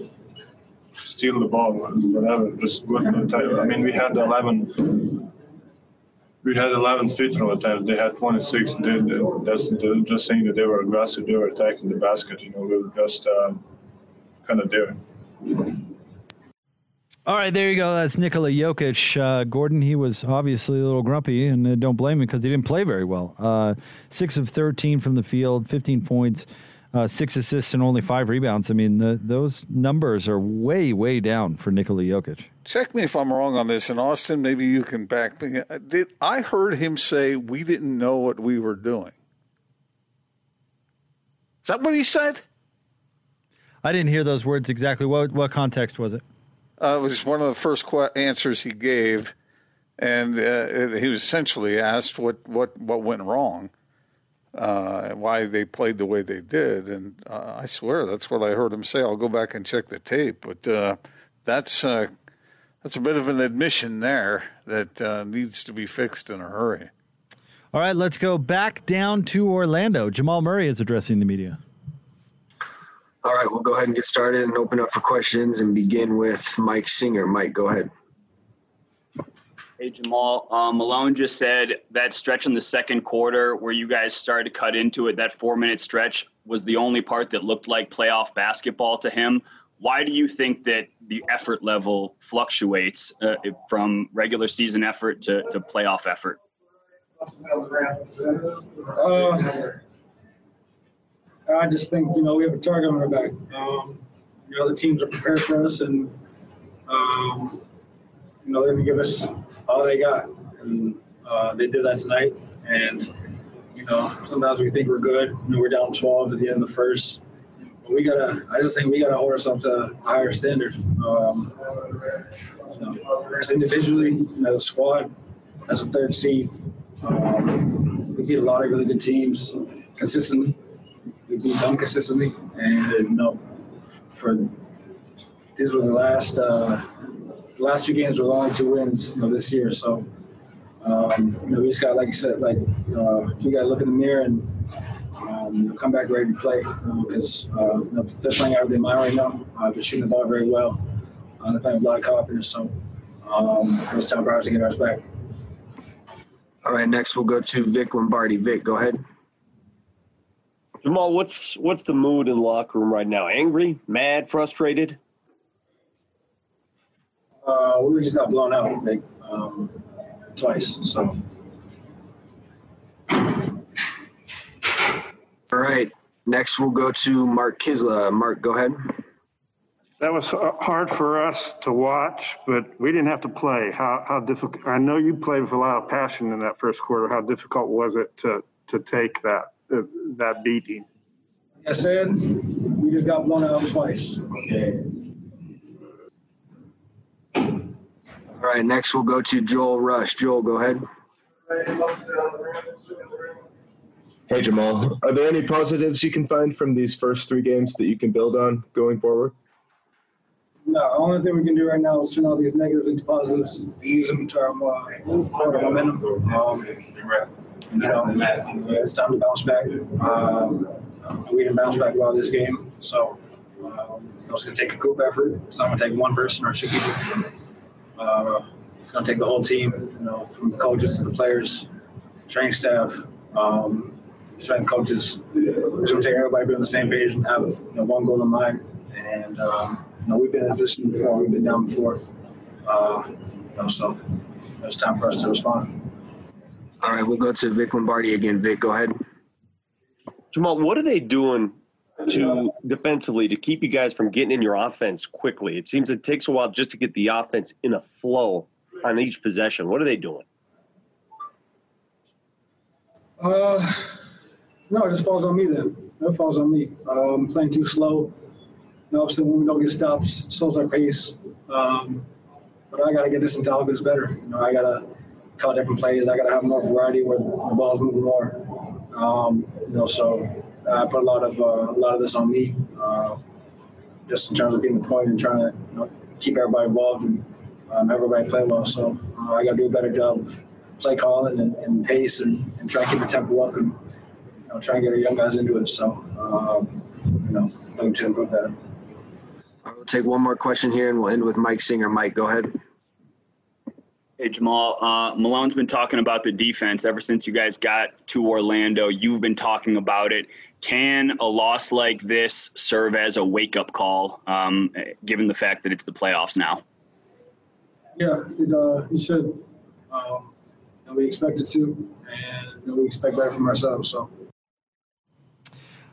steal the ball, whatever. Just good. I mean, we had 11 we had 11 free throw attempts. They had 26. They, they, that's just saying that they were aggressive. They were attacking the basket. You know, we were just um, kind of there. All right, there you go. That's Nikola Jokic. Uh, Gordon, he was obviously a little grumpy, and uh, don't blame him because he didn't play very well. Uh, six of 13 from the field, 15 points, uh, six assists, and only five rebounds. I mean, the, those numbers are way, way down for Nikola Jokic. Check me if I'm wrong on this. And Austin, maybe you can back me. Did I heard him say we didn't know what we were doing? Is that what he said? I didn't hear those words exactly. What what context was it? Uh, it was one of the first qu- answers he gave, and uh, he was essentially asked what, what, what went wrong, uh, why they played the way they did, and uh, I swear that's what I heard him say. I'll go back and check the tape, but uh, that's uh, that's a bit of an admission there that needs to be fixed in a hurry. All right, let's go back down to Orlando. Jamal Murray is addressing the media. All right, we'll go ahead and get started and open up for questions and begin with Mike Singer. Mike, go ahead. Hey, Jamal. Um, Malone just said that stretch in the second quarter where you guys started to cut into it, that four minute stretch was the only part that looked like playoff basketball to him. Why do you think that the effort level fluctuates uh, from regular season effort to, to playoff effort? Uh, I just think you know we have a target on our back. Um, you know the teams are prepared for us, and um, you know they're gonna give us all they got, and uh, they did that tonight. And you know sometimes we think we're good. You know we're down 12 at the end of the first. We gotta. I just think we gotta hold ourselves to a higher standard. Um, you know, individually, as a squad, as a third seed, um, we beat a lot of really good teams consistently we beat them consistently, and you know, for these were the last uh, last two games were the only two wins you know, this year. So um, you know, we just got like you said, like uh, we got to look in the mirror and um, come back ready to play because uh, you know, they're playing out of their mind right now. Uh, they're shooting the ball very well. Uh, they're playing with a lot of confidence. So um, it's time for us to get ours back. All right, next we'll go to Vic Lombardi. Vic, go ahead. Jamal, what's what's the mood in the locker room right now? Angry, mad, frustrated? Uh, we just got blown out like, um, twice. So. All right. Next, we'll go to Mark Kiszla. Mark, go ahead. That was hard for us to watch, but we didn't have to play. How how difficult? I know you played with a lot of passion in that first quarter. How difficult was it to to take that uh, that beating? Like I said, we just got blown out twice. Okay. All right. Next, we'll go to Joel Rush. Joel, go ahead. Hey Jamal, are there any positives you can find from these first three games that you can build on going forward? No, the only thing we can do right now is turn all these negatives into positives, use them to our, uh, momentum. Um, you know, it's time to bounce back. Um, we didn't bounce back well this game, so um, it's going to take a group effort. It's not going to take one person or two people. Uh, it's going to take the whole team, you know, from the coaches to the players, training staff, um, strength coaches. It's going to take everybody being on the same page and have you know, one goal in mind. And um, you know, we've been in a position before, we've been down before. Uh, you know, so it's time for us to respond. All right, we'll go to Vic Lombardi again. Vic, go ahead. Jamal, what are they doing to defensively to keep you guys from getting in your offense quickly? It seems it takes a while just to get the offense in a flow on each possession. What are they doing? Uh, no, it just falls on me then. It falls on me. Um, playing too slow. You know, so when we don't get stops, slows our pace. Um, but I got to get this intelligence better. You know, I got to call different plays. I got to have more variety where the ball's moving more. Um, you know, so I put a lot of uh, a lot of this on me, uh, just in terms of being the point and trying to you know, keep everybody involved and um, everybody play well. So uh, I got to do a better job of play calling and, and pace and, and try to keep the tempo up and you know, try and get our young guys into it. So um, you know, looking to improve that. We'll take one more question here and we'll end with Mike Singer. Mike, go ahead. Hey Jamal, uh, Malone's been talking about the defense ever since you guys got to Orlando. You've been talking about it. Can a loss like this serve as a wake-up call, um, given the fact that it's the playoffs now? Yeah, it, uh, it should. Um, and we expect it to, and we expect that from ourselves. So.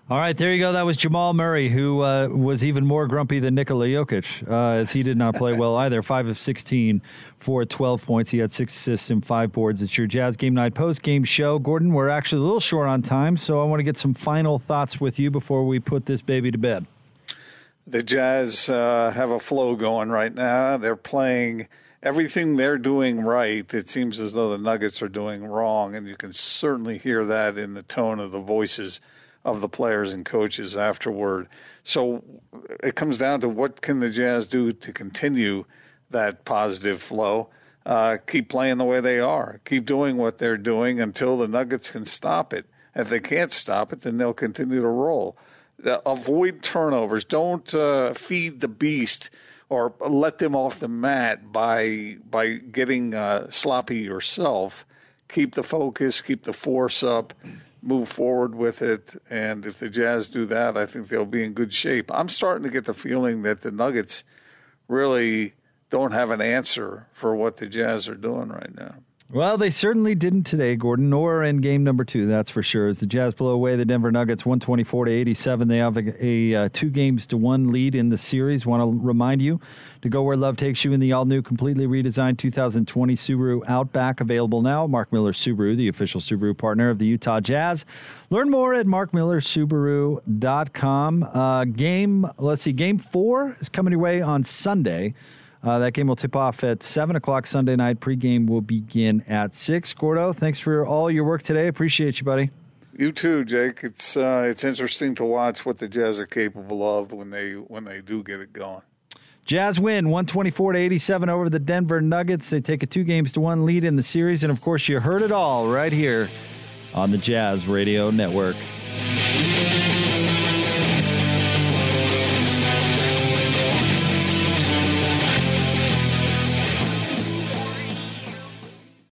All right, there you go. That was Jamal Murray, who uh, was even more grumpy than Nikola Jokic, uh, as he did not play well either. Five of 16 for 12 points. He had six assists and five boards. It's your Jazz Game Night post game show. Gordon, we're actually a little short on time, so I want to get some final thoughts with you before we put this baby to bed. The Jazz uh, have a flow going right now. They're playing everything they're doing right. It seems as though the Nuggets are doing wrong, and you can certainly hear that in the tone of the voices of the players and coaches afterward. So it comes down to what can the Jazz do to continue that positive flow. Uh, keep playing the way they are. Keep doing what they're doing until the Nuggets can stop it. If they can't stop it, then they'll continue to roll. Uh, avoid turnovers. Don't uh, feed the beast or let them off the mat by by getting uh, sloppy yourself. Keep the focus. Keep the force up move forward with it. And if the Jazz do that, I think they'll be in good shape. I'm starting to get the feeling that the Nuggets really don't have an answer for what the Jazz are doing right now. Well, they certainly didn't today, Gordon, nor in game number two, that's for sure. As the Jazz blow away the Denver Nuggets 124 to 87, they have a, a uh, two games to one lead in the series. Want to remind you to go where love takes you in the all new, completely redesigned 2020 Subaru Outback, available now. Mark Miller Subaru, the official Subaru partner of the Utah Jazz. Learn more at markmillersubaru.com. Uh, game, let's see, game four is coming your way on Sunday. Uh, that game will tip off at 7 o'clock Sunday night. Pregame will begin at 6. Gordo, thanks for all your work today. Appreciate you, buddy. You too, Jake. It's uh, it's interesting to watch what the Jazz are capable of when they when they do get it going. Jazz win 124 to 87 over the Denver Nuggets. They take a two games to one lead in the series, and of course, you heard it all right here on the Jazz Radio Network.